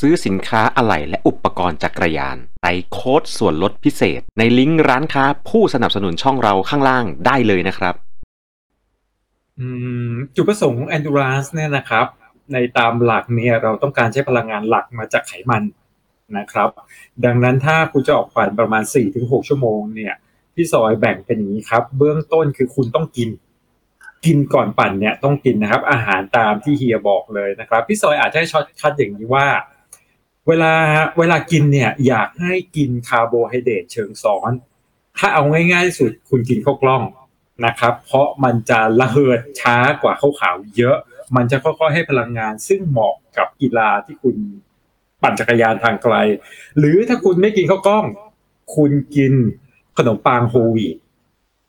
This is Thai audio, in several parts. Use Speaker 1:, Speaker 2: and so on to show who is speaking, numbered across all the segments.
Speaker 1: ซื้อสินค้าอะไหล่และอุปกรณ์จักรยานใส่โค้ดส่วนลดพิเศษ ในลิงก์ร้านค้าผู้สนับสนุนช่องเราข้างล่างได้เลยนะครับ
Speaker 2: อืมจุดประสงค์ของ endurance เนี่ยนะครับ ในตามหลักเนี่ยเราต้องการใช้พลังงานหลักมาจากไขมันนะครับ ดังนั้นถ้าคุณจะออกปั่นประมาณ 4-6 ชั่วโมงเนี่ยพี่ซอยแบ่งเป็นอย่างนี้ครับ เบื้องต้นคือคุณต้องกิน กินก่อนปั่นเนี่ยต้องกินนะครับ อาหารตามที่เฮียบอกเลยนะครับ พี่ซอยอาจจะให้ shortcut อย่างนี้ว่า เวลาเวลากินเนี่ยอยากให้กินคาร์โบไฮเดรตเชิงซ้อน ถ้าเอาง่ายๆที่สุดคุณกินข้าวกล้องนะครับ เพราะมันจะระเหิดช้ากว่าข้าวขาวเยอะ มันจะค่อยๆให้พลังงาน ซึ่งเหมาะกับกีฬาที่คุณปั่นจักรยานทางไกล หรือถ้าคุณไม่กินข้าวกล้อง คุณกินขนมปังโฮลวีต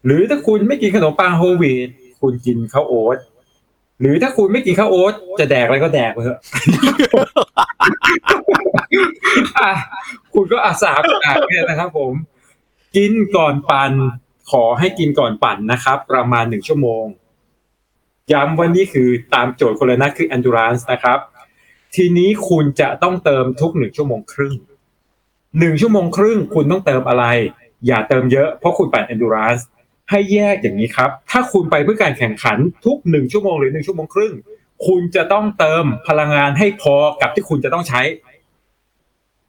Speaker 2: หรือถ้าคุณไม่กินขนมปังโฮลวีตคุณกินข้าวโอ๊ต หรือถ้าคุณไม่กินข้าวโอ๊ตจะแดกอะไรก็แดกไปเถอะอะคุณก็อาสาแดกเนี่ยนะครับผม กินก่อนปั่นขอให้กินก่อนปั่นนะครับ ประมาณหนึ่งชั่วโมง ย้ำว่านี่คือตามโจทย์คนละนัดคือ endurance นะครับ ทีนี้คุณจะต้องเติมทุกหนึ่งชั่วโมงครึ่งหนึ่งชั่วโมงครึ่งคุณต้องเติมอะไร อย่าเติมเยอะเพราะคุณปั่น endurance ให้แยกอย่างนี้ครับ ถ้าคุณไปเพื่อการแข่งขันทุกหนึ่งชั่วโมงหรือหนึ่งชั่วโมงครึ่ง คุณจะต้องเติมพลังงานให้พอกับที่คุณจะต้องใช้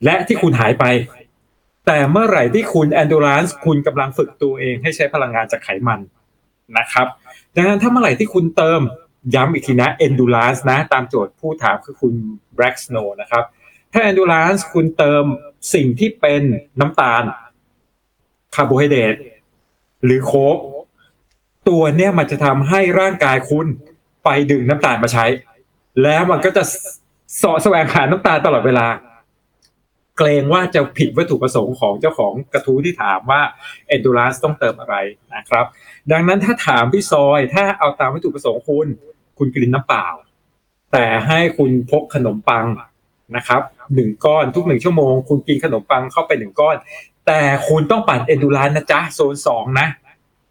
Speaker 2: และที่คุณหายไป แต่เมื่อไหร่ที่คุณ endurance คุณกำลังฝึกตัวเองให้ใช้พลังงานจากไขมันนะครับ ดังนั้นถ้าเมื่อไหร่ที่คุณเติมย้ำอีกทีนะ endurance นะ ตามโจทย์ผู้ถามคือคุณ Black Snow นะครับ ถ้า endurance คุณเติมสิ่งที่เป็นน้ำตาลคาร์โบไฮเดรต หรือโค้กตัวเนี่ยมันจะทำให้ร่างกายคุณไปดึงน้ำตาลมาใช้ แล้วมันก็จะเสาะแสวงหาน้ำตาลตลอดเวลา เกรงว่าจะผิดวัตถุประสงค์ของเจ้าของกระทู้ที่ถามว่า endurance ต้องเติมอะไรนะครับ ดังนั้นถ้าถามพี่ซอยถ้าเอาตามวัตถุประสงค์คุณ คุณกินน้ำเปล่า แต่ให้คุณพกขนมปังนะครับหนึ่งก้อนทุกหนึ่งชั่วโมง คุณกินขนมปังเข้าไปหนึ่งก้อนแต่คุณต้องปั่น endurance นะจ๊ะ โซนสองนะ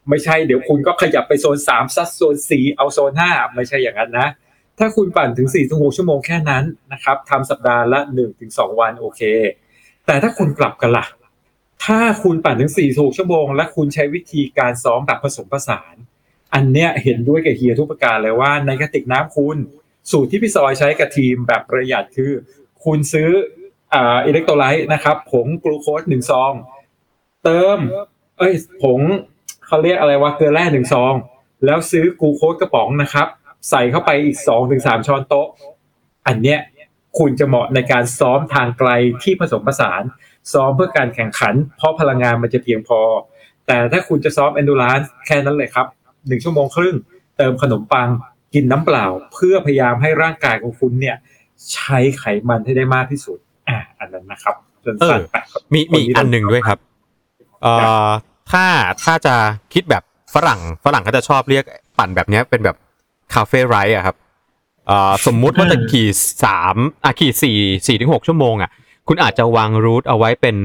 Speaker 2: ไม่ใช่เดี๋ยวคุณก็ขยับไปโซนสามซัดโซนสี่เอาโซนห้าไม่ใช่อย่างนั้นนะ ถ้าคุณปั่นถึง4ี่ถึงหชั่วโมงแค่นั้นนะครับทำสัปดาห์ละ1นถึงสองวันโอเค แต่ถ้าคุณกลับกันล่ะ ถ้าคุณปั่นถึง4ี่ถึงชั่วโมง และคุณใช้วิธีการซ้อมแบบผสมผสาน อันเนี้ยเห็นด้วยกับเฮียทุกประการเลยว่าในกระติกน้ำคุณ สูตรที่พี่ซอยใช้กับทีมแบบประหยัดคือ คุณซื้อ อ่าอิเล็กโทรไลต์นะครับ ผงกลูโคสหนึ่งซอง เติม เอ้ย ผงเขาเรียกอะไรวะเกลือแร่หนึ่งซอง แล้วซื้อกลูโคสกระป๋องนะครับ ใส่เข้าไปอีกสองถึงสามช้อนโต๊ะ อันเนี้ยคุณจะเหมาะในการซ้อมทางไกลที่ผสมผสาน ซ้อมเพื่อการแข่งขัน เพราะพลังงานมันจะเพียงพอ แต่ถ้าคุณจะซ้อม endurance แค่นั้นเลยครับหนึ่งชั่วโมงครึ่ง เติมขนมปังกินน้ำเปล่า เพื่อพยายามให้ร่างกายของคุณเนี่ย ใช้ไขมันให้ได้มากที่สุด อ่าอันนั้นนะครับสั้นๆไปครับ
Speaker 3: มีมีอีกอันหนึ่งด้วยครับเอ่อถ้าถ้าจะคิดแบบฝรั่งฝรั่งก็จะชอบเรียกปั่นแบบเนี้ยเป็นแบบคาเฟ่ไรด์อะครับเอ่อสมมุติว่าจะขี่สามอะขี่สี่สี่ถึงหกชั่วโมงอะคุณอาจจะวางรูทเอาไว้เป็น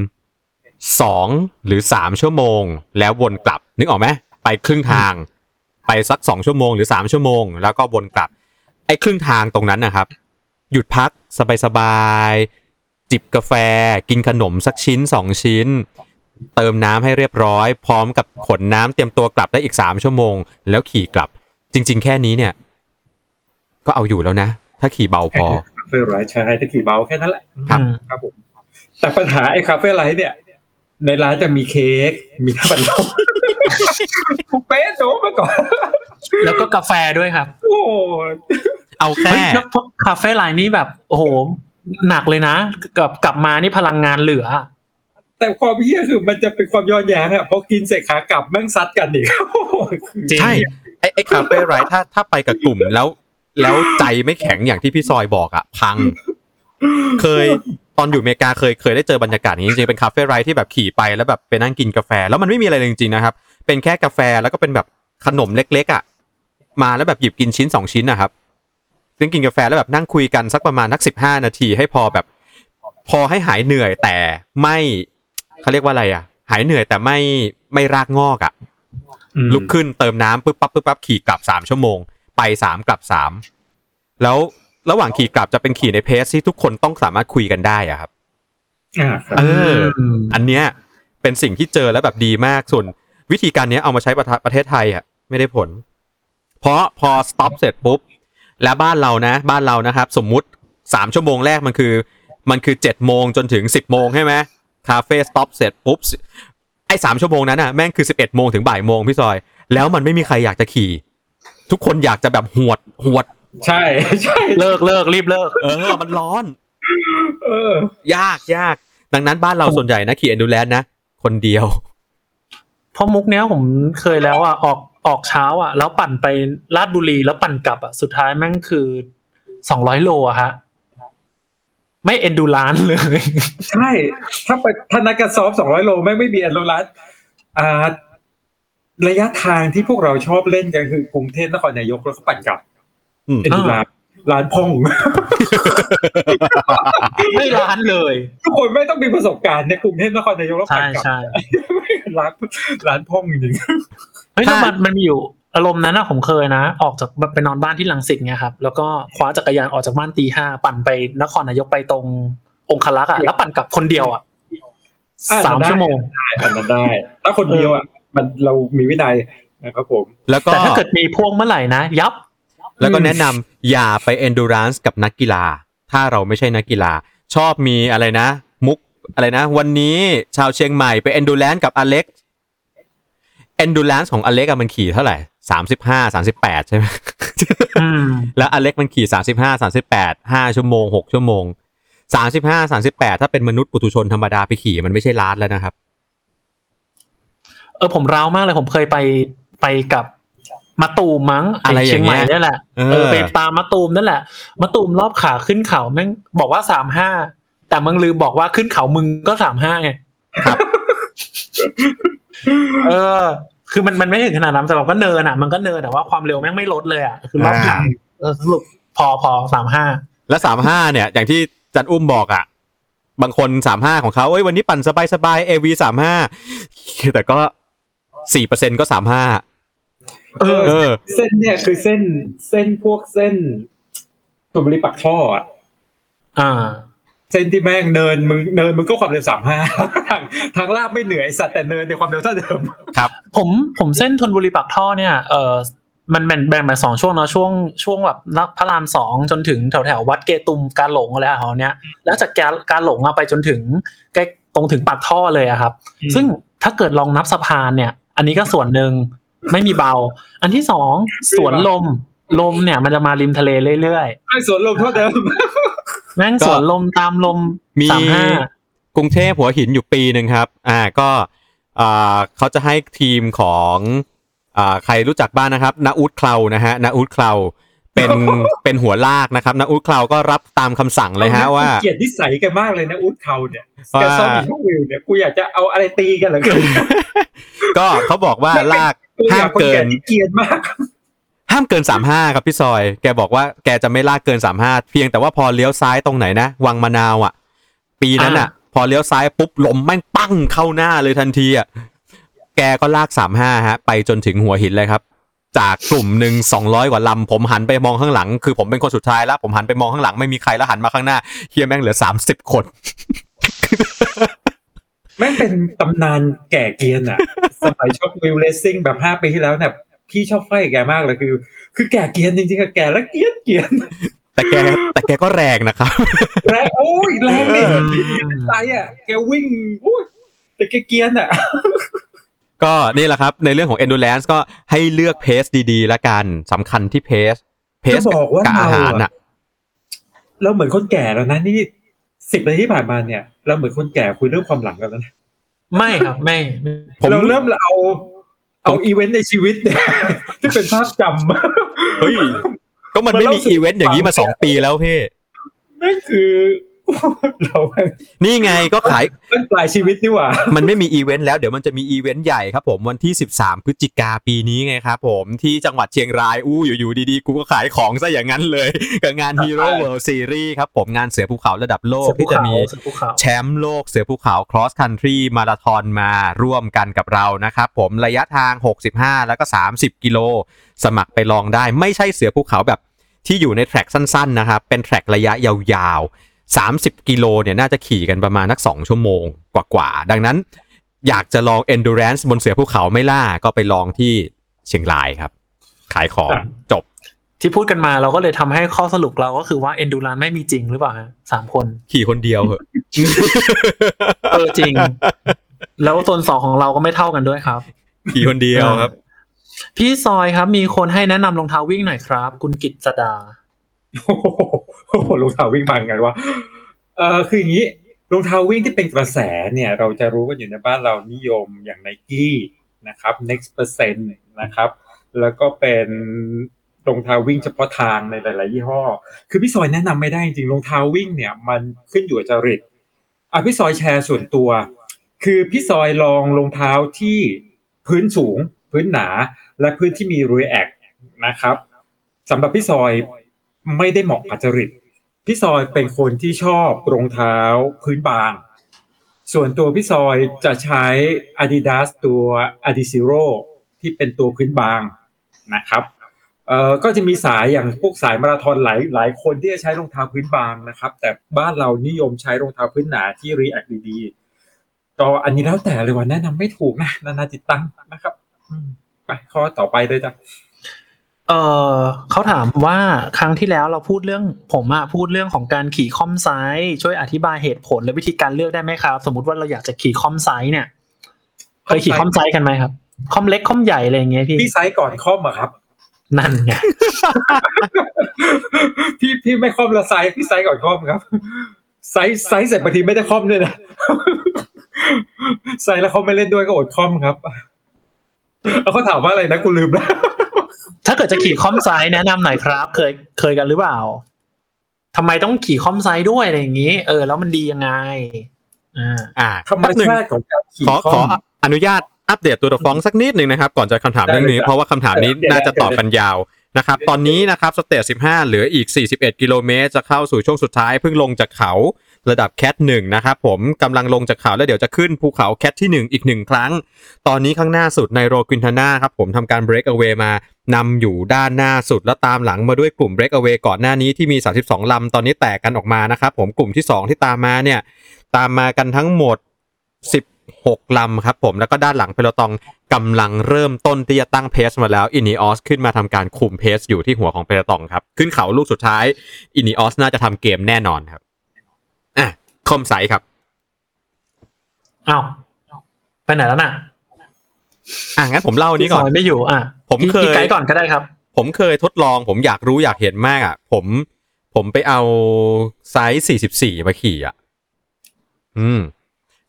Speaker 3: สองหรือสามชั่วโมง แล้ววนกลับ นึกออกไหมไปครึ่งทาง ไปสักสองชั่วโมงหรือสามชั่วโมง แล้วก็วนกลับ ไอ้ครึ่งทางตรงนั้นนะครับ หยุดพักสบายๆ จิบกาแฟ กินขนมสักชิ้นสองชิ้น เติมน้ำให้เรียบร้อย พร้อมกับขนน้ำเตรียมตัวกลับได้อีกสามชั่วโมง แล้วขี่กลับ จริง ๆ แค่นี้เนี่ย ก็เอาอยู่แล้วนะ ถ้าขี่เบาพอ
Speaker 2: cafe ride ใช่ถ้าขี่เบาแค่นั้นแหละ
Speaker 3: ครับ
Speaker 2: ครับผมแต่ปัญหาไอ้ cafe ride เนี่ย ในร้านจะมีเค้กมีน้ำบัลลมกูเป๊ะโจ๊กมาก่อน
Speaker 4: แล้วก็กาแฟด้วยครับ
Speaker 2: โอ้
Speaker 3: เอาแค่
Speaker 4: เฮ้ยแล้วพวก cafe ride นี่แบบ โอ้โห หนักเลยนะกลับกลับมานี่พลังงานเหลือ
Speaker 2: แต่ความเหี้ยคือมันจะเป็นความย้อนแย้งอะพอกินเสร็จขากลับแม่งซัดกันอีก
Speaker 4: จริง
Speaker 3: ใช่ไอ้ไอ้คาเฟ่ไรถ้าถ้าไปกับกลุ่มแล้ว แล้วใจไม่แข็งอย่างที่พี่ซอยบอกอะพัง เคยตอนอยู่อเมริกาเคยเคยได้เจอบรรยากาศอย่างนี้จริงๆเป็นคาเฟ่ไรที่แบบขี่ไปแล้วแบบไปนั่งกินกาแฟ แล้วมันไม่มีอะไรเลยจริงๆนะครับ เป็นแค่กาแฟแล้วก็เป็นแบบขนมเล็กๆอะมาแล้วแบบหยิบกินชิ้นสองชิ้นนะครับ ซึ่งกินกาแฟแล้วแบบนั่งคุยกันสักประมาณนักสิบห้านาทีให้พอแบบ พอให้หายเหนื่อยแต่ไม่เขาเรียกว่าอะไรอะหายเหนื่อยแต่ไม่ไม่รากงอกอะลุกขึ้นเติมน้ำปึ๊บปั๊บปึ๊บปั๊บขี่กลับสามชั่วโมง ไปสามกลับสามแล้วระหว่างขี่กลับจะเป็นขี่ในเพสที่ทุกคนต้องสามารถคุยกันได้อะครับ
Speaker 2: อ่าครับ
Speaker 3: เออ
Speaker 4: ม
Speaker 3: อันเนี้ย เป็นสิ่งที่เจอแล้วแบบดีมากส่วนวิธีการเนี้ยเอามาใช้ประทะประเทศไทยอะ ไม่ได้ผล เพราะพอสต็อปเสร็จปุ๊บ แล้วบ้านเรานะ บ้านเรานะครับ สมมุติสามชั่วโมงแรกมันคือ มันคือเจ็ดโมงจนถึงสิบโมงใช่ไหม cafe stop เสร็จปุ๊บไอ้สามชั่วโมงนั้นอะแม่งคือสิบเอ็ดโมงถึงบ่ายโมงพี่ซอย แล้วมันไม่มีใครอยากจะขี่ ทุกคนอยากจะแบบหวดหวด
Speaker 2: ใช่ใช่
Speaker 4: เลิกเลิกรีบเลิก
Speaker 3: เออ มันร้อน
Speaker 2: เออ
Speaker 3: ยากยากดังนั้นบ้านเราส่วนใหญ่นะขี่ endurance นะ คนเดียว
Speaker 4: เพราะมุกเนี้ยผมเคยแล้วอะออก ออกเช้าอะ แล้วปั่นไปลาดบุรีแล้วปั่นกลับอะสุดท้ายแม่งคือสองร้อยโลอะฮะ ไม่เอนดูรานเลย
Speaker 2: ใช่ ถ้าไปถ้านักการซ้อมสองร้อยโลแม่งไม่มีอันโลลัสอ่าระยะทางที่พวกเราชอบเล่นกันคือกรุงเทพนครนายกแล้วก็ปั่นกลับ
Speaker 3: อืม
Speaker 2: เอ็นดูร้านร้านพอง
Speaker 4: ไม่ร้านเลย
Speaker 2: ทุกคนไม่ต้องมีประสบการณ์ในกรุงเทพนครนายกแล้ว
Speaker 4: ใช่
Speaker 2: ปั่นกลับ
Speaker 4: ใช่
Speaker 2: ร้านร้านพองจริง
Speaker 4: เฮ้ย
Speaker 3: ถ้า
Speaker 4: แล้วมันมันมีอยู่อารมณ์นั้นนะผมเคยนะ ออกจากไปนอนบ้านที่ลังสิตไงครับ แล้วก็คว้าจักรยานออกจากบ้านตีห้าปั่นไปนครนายกไปตรงองคลักษ์อะแล้วปั่นกลับคนเดียวอะ
Speaker 2: อะ
Speaker 4: สาม
Speaker 2: ได้
Speaker 4: ชั่วโมง
Speaker 2: ๆได้อันนั้นได้ ถ้าคนเดียวอะมันเรามีวินัยนะครับผม
Speaker 3: แล้วก็
Speaker 4: แต่ถ้าเกิดมีพวงเมื่อไหร่นะ ยับ
Speaker 3: แล้วก็แนะนำอย่าไป endurance กับนักกีฬา ถ้าเราไม่ใช่นักกีฬา ชอบมีอะไรนะมุก อะไรนะ วันนี้ชาวเชียงใหม่ไป endurance กับอเล็ก endurance ของอเล็กอะมันขี่เท่าไหร่สามสิบห้าสามสิบแปดใช่ไหม
Speaker 4: อืม
Speaker 3: แล้วอเล็กมันขี่สามสิบห้าสามสิบแปดห้าชั่วโมงหกชั่วโมงสามสิบห้าสามสิบแปดถ้าเป็นมนุษย์ปุถุชนธรรมดาไปขี่มันไม่ใช่ล้านแล้วนะครับ
Speaker 4: เออผมร้าวมากเลยผมเคยไปไปกับมาตูมมั้ง
Speaker 3: อะไรอย่างเงี้ย
Speaker 4: เชียงใหม่นี่แหละ
Speaker 3: เออ
Speaker 4: เออไปตามมาตูมนั่นแหละมาตูมรอบขาขึ้นเขาแม่งบอกว่าสามห้า แต่มึงลืมบอกว่าขึ้นเขามึงก็สามห้าไง
Speaker 3: ครับ
Speaker 4: เออ คือมันมันไม่ถึงขนาดนั้นแต่เราก็เนินอะ มันก็เนินแต่ว่าความเร็วแม่งไม่ลดเลยอะคือรอบหลังเออสรุปพอพอสามห้า
Speaker 3: แล้วสามห้าเนี่ย อย่างที่จันอุ้มบอกอะ่ะ บางคนสามห้าของเขาเอ้ยวันนี้ปั่นสบายสบายเอวีสามห้าแต่ก็สี่เปอร์เซ็นก็สามห้า
Speaker 2: เออ
Speaker 3: เออ
Speaker 2: เส้นเนี่ยคือเส้นเส้นพวกเส้นตุบริปักท่ออะ
Speaker 4: อ่า
Speaker 2: เส้นที่แม่งเนินมึงเนินมึงก็ความเร็วสามห้าทางทางลาบไม่เหนื่อยสัตว์แต่เนินในความเร็วเท่าเดิม
Speaker 4: ผมผมเส้นธนบุรีปากท่อเนี่ยเออมันแบ่งแบ่งเป็นสองช่วงเนาะช่วงช่วงแบบนักพระรามสองจนถึงแถวแถววัดเกตุมการหลงอะไรอะเขาเนี้ยแล้วจากการการหลงอะไปจนถึงใกล้ตรงถึงปากท่อเลยอะครับ
Speaker 2: อืม
Speaker 4: ซึ่งถ้าเกิดลองนับสะพานเนี่ย อันนี้ก็ส่วนหนึ่งไม่มีเบา อันที่สองสวนลมลมเนี่ยมันจะมาริมทะเลเรื่อย
Speaker 2: ไอ้สวนลมเท่าเดิม
Speaker 4: ๆ แม่ง
Speaker 3: ก็
Speaker 4: สวนลมตามลม
Speaker 3: มี
Speaker 4: สามห้าก
Speaker 3: รุงเทพหัวหินอยู่ปีหนึ่งครับ อ่าก็อ่าเขาจะให้ทีมของอ่าใครรู้จักบ้างนะครับนาอูดเคลานะฮะนาอูดเคลาเป็นเป็นหัวลากนะครับนาอูดเคลาก็รับตามคำสั่งเลยฮะว่า
Speaker 2: กูเกลียดนิสัยแกันมากเลยนะอุ๊ดเขาเนี่ย
Speaker 3: ว่า
Speaker 2: แกซ่อมช่องวิวเนี่ยกูอยากจะเอาอะไรตีกันเหลือเกิน
Speaker 3: ก็เขาบอกว่าลาก
Speaker 2: กูอากคน
Speaker 3: ห้ายมเกิ
Speaker 2: แก่
Speaker 3: น
Speaker 2: ที่เกลียดมาก
Speaker 3: ห้ามเกินสามห้าครับพี่ซอย แกบอกว่าแกจะไม่ลากเกินสามห้าเพียงแต่ว่าพอเลี้ยวซ้ายตรงไหนนะ วังมะนาวอะ ปีนั้นอะ พอเลี้ยวซ้ายปุ๊บลมแม่งปั้งเข้าหน้าเลยทันทีอะ แกก็ลากสามห้าฮะ ไปจนถึงหัวหินเลยครับ จากกลุ่มหนึ่งสองร้อยกว่าลำ ผมหันไปมองข้างหลัง คือผมเป็นคนสุดท้ายแล้ว ผมหันไปมองข้างหลังไม่มีใครแล้วหันมาข้างหน้าเฮียแม่งเหลือสามสิบคน
Speaker 2: แม่งเป็นตำนานแก่เกรียนอะ สมัยช็อปวิวเลสซิ่งแบบห้าปีที่แล้วเนี่ย พี่ชอบไฟแกมากเลยคือ คือแก่เกรียนจริงๆอะแก่แล้วเกรียนเกรียน
Speaker 3: แต่แกแต่แกก็แรงนะครับ
Speaker 2: แรงโอ้ยแรงดิ
Speaker 4: อืม
Speaker 2: ใจอะแกวิ่งโอ้ยแต่แกเกรียนอะ
Speaker 3: ก็นี่แหละครับ ในเรื่องของ endurance ก็ให้เลือกเพสดีๆละกันสำคัญที่เพสเพส
Speaker 2: จะบอกว่า
Speaker 3: กับอาหาร
Speaker 2: เรา
Speaker 3: อะ
Speaker 2: อะเราเหมือนคนแก่แล้วนะนี่สิบนาทีที่ผ่านมาเนี่ย เราเหมือนคนแก่คุยเรื่องความหลังกันแล้วนะ
Speaker 4: ไม่ครับไม่ไม่
Speaker 3: ผม
Speaker 2: เราเริ่มเอา เอาอีเวนต์ในชีวิตเนี่ยที่เป็นภาพจำ
Speaker 3: เฮ้ยก็มันไม่มีอีเวนต์อย่างนี้มาสองปีแล้วพี่
Speaker 2: นั่นคือ เรา
Speaker 3: นี่ไงก็ขาย
Speaker 2: เป็นปลายชีวิตนี่หว่า
Speaker 3: มันไม่มีอีเวนต์แล้วเดี๋ยวมันจะมีอีเวนต์ใหญ่ครับผมวันที่ 13 พฤศจิกาปีนี้ไงครับผมที่จังหวัดเชียงรายอู้อยู่ๆดีๆ กูก็ขายของซะอย่างนั้นเลย กับงาน Hero World Series ครับผมงานเสือภูเขาระดับโลก
Speaker 4: เสือภู
Speaker 3: ที่จะ
Speaker 4: เขา
Speaker 3: มี
Speaker 4: เสือภูเขา
Speaker 3: แชมป์โลกเสือภูเขา cross country มาราธอนมาร่วมกันกับเรานะครับผมระยะทาง 65 แล้วก็ 30 กิโล สมัครไปลองได้ ไม่ใช่เสือภูเขาแบบที่อยู่ในแทร็กสั้นๆนะครับเป็นแทร็กระยะยาวๆ 30 กิโลเนี่ยน่าจะขี่กันประมาณนัก 2 ชั่วโมงกว่าๆ ดังนั้นอยากจะลอง endurance บนเสือภูเขาไม่ล่าก็ไปลองที่เชียงรายครับ ขายของ
Speaker 2: ครับ
Speaker 3: จบ
Speaker 4: ที่พูดกันมาเราก็เลยทำให้ข้อสรุปเราก็คือว่าเอนดูรานไม่มีจริงหรือเปล่าฮะสามคน
Speaker 3: ขี่คนเดียวเหอะ
Speaker 4: เออจริง แล้วโซนสองของเราก็ไม่เท่ากันด้วยครับ
Speaker 3: ขี่คนเดียวครับ
Speaker 4: พี่ซอยครับ มีคนให้แนะนำรองเท้าวิ่งหน่อยครับ คุณกิตสดา
Speaker 2: โอ้โหโอ้โห รองเท้าวิ่งมาไงวะเออคืออย่างนี้รองเท้าวิ่งที่เป็นกระแสเนี่ย เราจะรู้กันอยู่ในบ้านเรานิยมอย่างไนกี้นะครับ next percent นะครับ แล้วก็เป็นรองเท้าวิ่งเฉพาะทางในหลาย ๆ ยี่ห้อ คือพี่ซอยแนะนำไม่ได้จริงๆรองเท้าวิ่งเนี่ย มันขึ้นอยู่กับจริตอะพี่ซอยแชร์ส่วนตัว คือพี่ซอยลองรองเท้าที่พื้นสูง พื้นหนา และพื้นที่มี react นะครับสำหรับพี่ซอย ไม่ได้เหมาะกับจริตพี่ซอยเป็นคนที่ชอบรองเท้าพื้นบาง ส่วนตัวพี่ซอยจะใช้ Adidas ตัว Adizero ที่เป็นตัวพื้นบางนะครับเอ่อก็จะมีสายอย่างพวกสายมาราธอนหลายหลายคนที่จะใช้รองเท้าพื้นบางนะครับ แต่บ้านเรานิยมใช้รองเท้าพื้นหนาที่ React ดีๆก็อันนี้แล้วแต่เลยว่าแนะนำไม่ถูกนะนานาจิตตังนะครับไปข้อต่อไปเลยจ้ะ
Speaker 4: เออเขาถามว่าครั้งที่แล้วเราพูดเรื่องผมอะพูดเรื่องของการขี่ข่มไซส์ช่วยอธิบายเหตุผลและวิธีการเลือกได้ไหมครับสมมติว่าเราอยากจะขี่ข่มไซส์เนี่ยเคยขี่ข่มไซส์กันไหมครับข่มเล็กข่มใหญ่อะไรอย่างเงี้ยพี่
Speaker 2: พี่ไซส์ก่อนข่มอะครับ
Speaker 4: นั่นไง
Speaker 2: พี่พี่ไม่ข่มละไซส์พี่ไซส์ก่อนข่มครับไซส์ไซส์เสร็จบางทีไม่ได้ข่มด้วยนะไซส์แล้วเขาไม่เล่นด้วยก็อดคอมครับแล้วเขาถามว่าอะไรนะกูลืมแล้ว
Speaker 4: ถ้าเกิดจะขี่ข่มไซส์แนะนำหน่อยครับ เคยเคยกันหรือเปล่าทำไมต้องขี่ข่มไซส์ด้วยอะไรอย่างงี้ เออ แล้วมันดียังไง อ่า
Speaker 3: อ่า
Speaker 2: ธรรม
Speaker 3: แป๊บหนึ่ง
Speaker 2: ชาติของการขี่
Speaker 3: ขอ
Speaker 2: ค
Speaker 3: ข
Speaker 2: อ
Speaker 3: อ
Speaker 2: ม
Speaker 3: อนุญาตอัปเดต Tour France สักนิดหนึ่งนะครับ ก่อนจะคำถามเรื่องนี้
Speaker 2: ได้เลยครับ
Speaker 3: เพราะว่าคำถามนี้
Speaker 2: ได้เลย
Speaker 3: น่าจะตอบกันยาวนะครับ ตอนนี้นะครับ stage 15 เหลืออีก 41 กิโลเมตร จะเข้าสู่ช่วงสุดท้ายเพิ่งลงจากเขา ระดับแคทหนึ่งนะครับผมกำลังลงจากเขาแล้วเดี๋ยวจะขึ้นภูเขาแคทที่ 1 อีกหนึ่งครั้ง ตอนนี้ข้างหน้าสุดในโรควินทาน่าครับผมทำการ break away มานำอยู่ด้านหน้าสุดแล้วตามหลังมาด้วยกลุ่ม break away ก่อนหน้านี้ที่มี 32ลำตอนนี้แตกกันออกมานะครับผมกลุ่มที่ 2 ที่ตามมาเนี่ยตามมากันทั้งหมด16ลำครับผมแล้วก็ด้านหลังเพลตองกำลังเริ่มต้นที่จะตั้งเพสมาแล้วอินิออสขึ้นมาทำการคุมเพสอยู่ที่หัวของเพลตองครับ ขึ้นเขาลูกสุดท้ายIneos น่าจะทำเกมแน่นอนครับ ข่มไซส์ครับ
Speaker 4: อ้าวไปไหนแล้วน่ะ
Speaker 3: อะงั้นผมเล่าอันนี้ก่อน
Speaker 4: พี่ซยไม่อยู่ อะ
Speaker 3: ผม
Speaker 4: พี่
Speaker 3: เคย
Speaker 4: พี่ไกด์ก่อนก็ได้ครับ
Speaker 3: ผมเคยทดลองผมอยากรู้อยากเห็นมากอะ ผม ผมไปเอาไซส์44มาขี่อะ อืม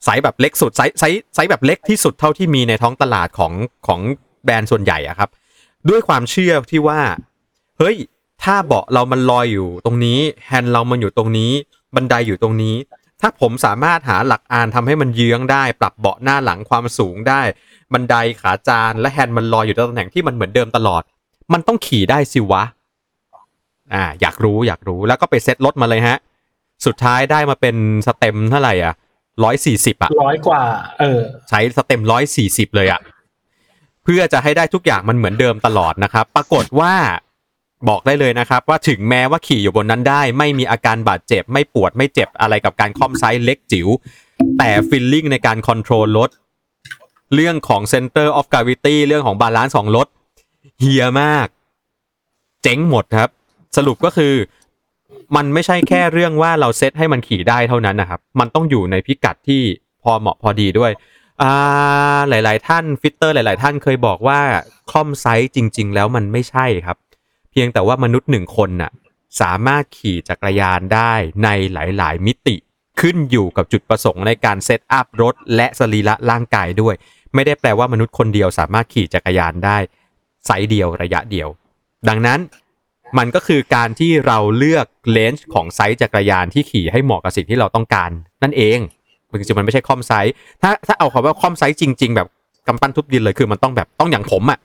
Speaker 3: ไซส์แบบเล็กสุดไซส์ไซส์ไซส์แบบเล็กที่สุดเท่าที่มีในท้องตลาดของของแบรนด์ส่วนใหญ่อะครับ ด้วยความเชื่อที่ว่า เฮ้ย ถ้าเบาะเรามันลอยอยู่ตรงนี้แฮนด์เรามันอยู่ตรงนี้ บันไดอยู่ตรงนี้ ถ้าผมสามารถหาหลักอานทำให้มันเยื้องได้ ปรับเบาะหน้าหลังความสูงได้ บันไดขาจานและแฮนด์มันลอยอยู่ในตำแหน่งที่มันเหมือนเดิมตลอด มันต้องขี่ได้สิวะ อ่า อยากรู้อยากรู้แล้วก็ไปเซ็ตรถมาเลยฮะ สุดท้ายได้มาเป็น stem เท่าไหร่อะร้อยสี่สิบอะ
Speaker 4: ร้อยกว่า เออ
Speaker 3: ใช้ stem ร้อยสี่สิบเลยอะ เพื่อจะให้ได้ทุกอย่างมันเหมือนเดิมตลอดนะครับ ปรากฏว่า บอกได้เลยนะครับ ว่าถึงแม้ว่าขี่อยู่บนนั้นได้ ไม่มีอาการบาดเจ็บ ไม่ปวดไม่เจ็บอะไรกับการคล่อมไซส์เล็กจิ๋วแต่ feeling ในการ control รถเรื่องของ Center of Gravity เรื่องของ balance ของรถเหี้ยมาก เจ๊งหมดครับ สรุปก็คือ มันไม่ใช่แค่เรื่องว่าเราเซตให้มันขี่ได้เท่านั้นนะครับ มันต้องอยู่ในพิกัดที่พอเหมาะพอดีด้วยอ่าหลาย ๆ ท่าน fitter หลาย ๆ ท่านเคยบอกว่าคร่อมไซส์จริง ๆ แล้วมันไม่ใช่ครับ เพียงแต่ว่ามนุษย์หนึ่งคนน่ะสามารถขี่จักรยานได้ในหลาย ๆ มิติขึ้นอยู่กับจุดประสงค์ในการ setup รถ และสรีระร่างกายด้วย ไม่ได้แปลว่ามนุษย์คนเดียวสามารถขี่จักรยานได้ไซส์เดียวระยะเดียว ดังนั้นมันก็คือการที่เราเลือก range ของไซส์จักรยานที่ขี่ให้เหมาะกับสิ่งที่เราต้องการ นั่นเองจริงๆมันไม่ใช่คร่อมไซส์ถ้าถ้าเอาคำว่าคร่อมไซส์จริง ๆ แบบกำปั้นทุบดินเลยคือมันต้องแบบต้องอย่างผมอะ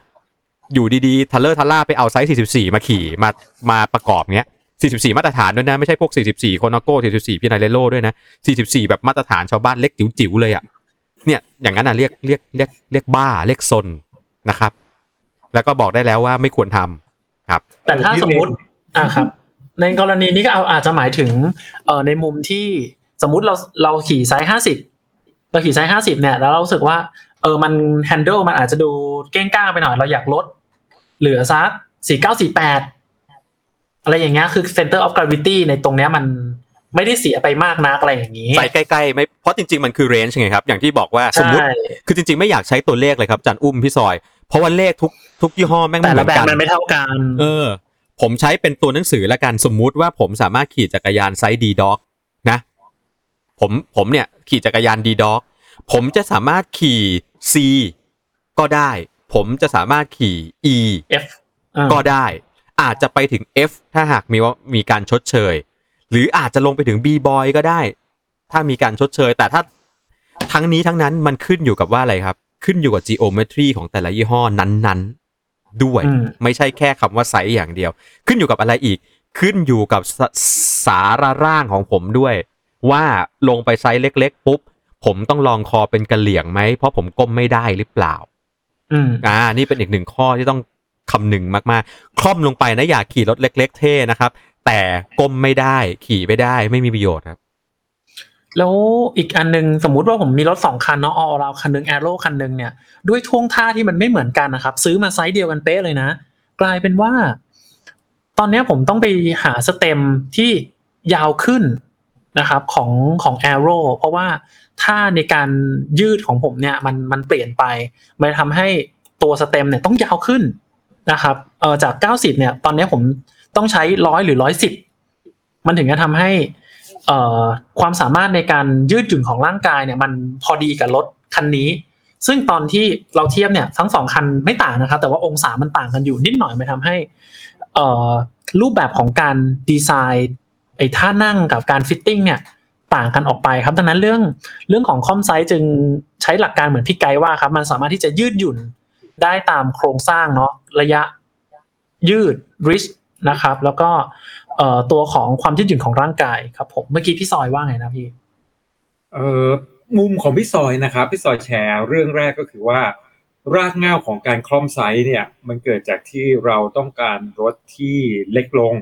Speaker 3: อยู่ดีๆทัลเลอร์ทัลล่าไปเอาไซส์ 44 มาขี่มามาประกอบเงี้ย 44 มาตรฐานด้วยนะ ไม่ใช่พวก 44 Colnago 44 Pinarello ด้วยนะ 44 แบบมาตรฐานชาวบ้านเล็กจิ๋วๆเลยอะเนี่ยอย่างนั้นอะเรียกเรียกเรียกเรียกบ้าเรียกซนนะครับ แล้วก็บอกได้แล้วว่าไม่ควรทำครับ
Speaker 4: แต่ถ้าสมมติอ่าครับ ในกรณีนี้ก็เอาอาจจะหมายถึงเอ่อในมุมที่สมมติเราเราขี่ไซส์ห้าสิบเราขี่ไซส์ห้าสิบเนี่ยแล้วเรารู้สึกว่าเออมัน handle มันอาจจะดูเก้งก้างไปหน่อยเราอยากลด เหลือสักสี่เก้าสี่แปดอะไรอย่างเงี้ยคือ center of gravity ในตรงเนี้ยมันไม่ได้เสียไปมากนักอะไรอย่างนี้
Speaker 3: ไซส์ใกล้ๆไม่เพราะจริง ๆ มันคือ range ไงครับ อย่างที่บอกว่าสมมติ
Speaker 4: ใช่
Speaker 3: คือจริง ๆ ไม่อยากใช้ตัวเลขเลยครับจันอุ้มพี่ซอย เพราะว่าเลขทุกทุกยี่ห้อแม่งแต่ละ
Speaker 4: แบ
Speaker 3: บไม่
Speaker 4: เหมื
Speaker 3: อนกัน
Speaker 4: มันไม่เท่ากัน
Speaker 3: เออ ผมใช้เป็นตัวหนังสือละกันสมมุติว่าผมสามารถขี่จักรยานไซส์ D dog นะ ผมผมเนี่ยขี่จักรยาน D dog ผมจะสามารถขี่ C ก็ได้ ผมจะสามารถขี่ E
Speaker 4: F อ่า
Speaker 3: ก็ได้ อาจจะไปถึง F ถ้าหากมีว่ามีการชดเชย หรืออาจจะลงไปถึง B boy ก็ได้ ถ้ามีการชดเชย แต่ถ้าทั้งนี้ทั้งนั้นมันขึ้นอยู่กับว่าอะไรครับ ขึ้นอยู่กับ geometry ของแต่ละยี่ห้อนั้นๆ ด้วย
Speaker 4: อืม
Speaker 3: ไม่ใช่แค่คำว่าไซส์อย่างเดียว ขึ้นอยู่กับอะไรอีก ขึ้นอยู่กับสรีระร่างของผมด้วย ว่าลงไปไซส์เล็ก ๆ ปุ๊บผมต้องลองคอเป็นกะเหรี่ยงไหมเพราะผมก้มไม่ได้หรือเปล่า
Speaker 4: อืม
Speaker 3: อ่า นี่เป็นอีกหนึ่งข้อที่ต้องคำนึงมากๆ คร่อมลงไปนะ อยากขี่รถเล็ก ๆ เท่นะครับ แต่ก้มไม่ได้ขี่ไม่ได้ไม่มีประโยชน์ครับ
Speaker 4: แล้วอีกอันหนึ่งสมมุติว่าผมมีรถสองคันเนาะออเราคันหนึ่ง aero คันหนึ่งเนี่ยด้วยท่วงท่าที่มันไม่เหมือนกันนะครับ ซื้อมาไซส์เดียวกันเป๊ะเลยนะ กลายเป็นว่า ตอนเนี้ยผมต้องไปหา stem ที่ยาวขึ้นนะครับของของ aero เพราะว่า ท่าในการยืดของผมเนี่ยมันมันเปลี่ยนไป มันทำให้ตัว stem เนี่ยต้องยาวขึ้นนะครับเออจาก 90 เนี่ย ตอนนี้ผมต้องใช้ร้อยหรือร้อยสิบมันถึงจะทำให้เอ่อความสามารถในการยืดหยุ่นของร่างกายเนี่ย มันพอดีกับรถคันนี้ ซึ่งตอนที่เราเทียบเนี่ยทั้งสองคันไม่ต่างนะครับ แต่ว่าองศามันต่างกันอยู่นิดหน่อยมันทำให้เอ่อรูปแบบของการดีไซน์ไอ้ท่านั่งกับการ fitting เนี่ย ต่างกันออกไปครับดังนั้นเรื่องเรื่องของคร่อมไซส์จึงใช้หลักการเหมือนพี่ไกด์ว่าครับมันสามารถที่จะยืดหยุ่นได้ตามโครงสร้างเนาะระยะยืด reach นะครับ แล้วก็ตัวของความยืดหยุ่นของร่างกายครับผมเมื่อกี้พี่ซอยว่าไงนะพี่
Speaker 2: เออมุมของพี่ซอยนะครับพี่ซอยแชร์เรื่องแรกก็คือว่า รากเหง้าของการคล่อมไซส์เนี่ย มันเกิดจากที่เราต้องการรถที่เล็กลง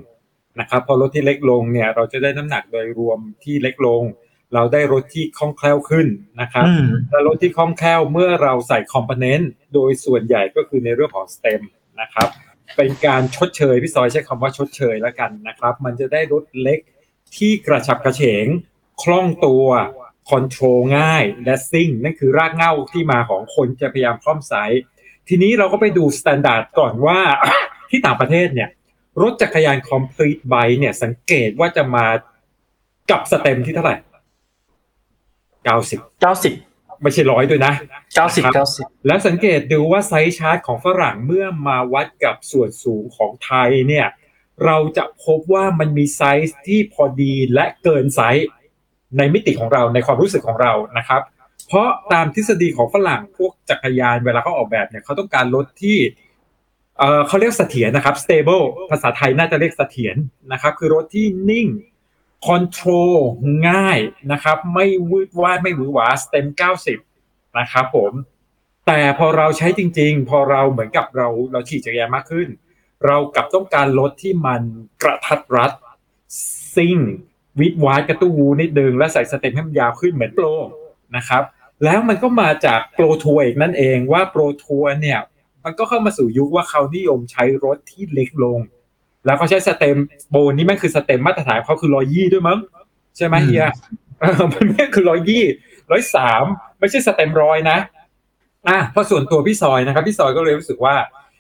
Speaker 2: นะครับพอรถที่เล็กลงเนี่ยเราจะได้น้ำหนักโดยรวมที่เล็กลง เราได้รถที่คล่องแคล่วขึ้นนะครับ
Speaker 4: อืม
Speaker 2: และรถที่คล่องแคล่วเมื่อเราใส่ component โดยส่วนใหญ่ก็คือในเรื่องของ stem นะครับเป็นการชดเชยพี่ซอยใช้คำว่าชดเชยแล้วกันนะครับ มันจะได้รถเล็กที่กระฉับกระเฉงคล่องตัว control ง่ายและซิ่งนั่นคือรากเหง้าที่มาของคนจะพยายามคร่อมไซส์ทีนี้เราก็ไปดู standard ก่อนว่าที่ต่างประเทศเนี่ย รถจักรยาน complete bike เนี่ย สังเกตว่าจะมากับ stem ที่เท่าไหร่90
Speaker 4: เก้าสิบ
Speaker 2: ไม่ใช่ร้อยด้วยนะ
Speaker 4: เก้าสิบ
Speaker 2: ครับ
Speaker 4: เก้าสิบ
Speaker 2: แล้วสังเกตดูว่า size chart ของฝรั่งเมื่อมาวัดกับส่วนสูงของไทยเนี่ย เราจะพบว่ามันมีไซส์ที่พอดีและเกินไซส์ในมิติของเราในความรู้สึกของเรานะครับ เพราะตามทฤษฎีของฝรั่งพวกจักรยานเวลาเขาออกแบบเนี่ยเขาต้องการรถที่ เขาเรียกเสถียรนะครับ stable ภาษาไทยน่าจะเรียกเสถียรนะครับ คือรถที่นิ่ง control ง่ายนะครับ ไม่วืดวาดไม่หวือหวา stem 90 นะครับผม แต่พอเราใช้จริง ๆ พอเราเหมือนกับเราเราขี่จักรยานมากขึ้น เรากลับต้องการรถที่มันกระทัดรัดซิ่งวิดวาดกระตู้วูนิดนึงและใส่ stem ให้มันยาวขึ้นเหมือนโปรนะครับ แล้วมันก็มาจาก pro tour อีกนั่นเองว่า pro tour เนี่ย มันก็เข้ามาสู่ยุคว่าเขานิยมใช้รถที่เล็กลง แล้วเขาใช้ stem โบนนี่แม่งคือ stem มาตรฐานของเขาคือร้อยยี่ด้วยมั้งใช่ไหมเฮียเออมันแม่งคือร้อยยี่ร้อยสามไม่ใช่ stem ร้อยนะอะเพราะส่วนตัวพี่ซอยนะครับ พี่ซอยก็เลยรู้สึกว่า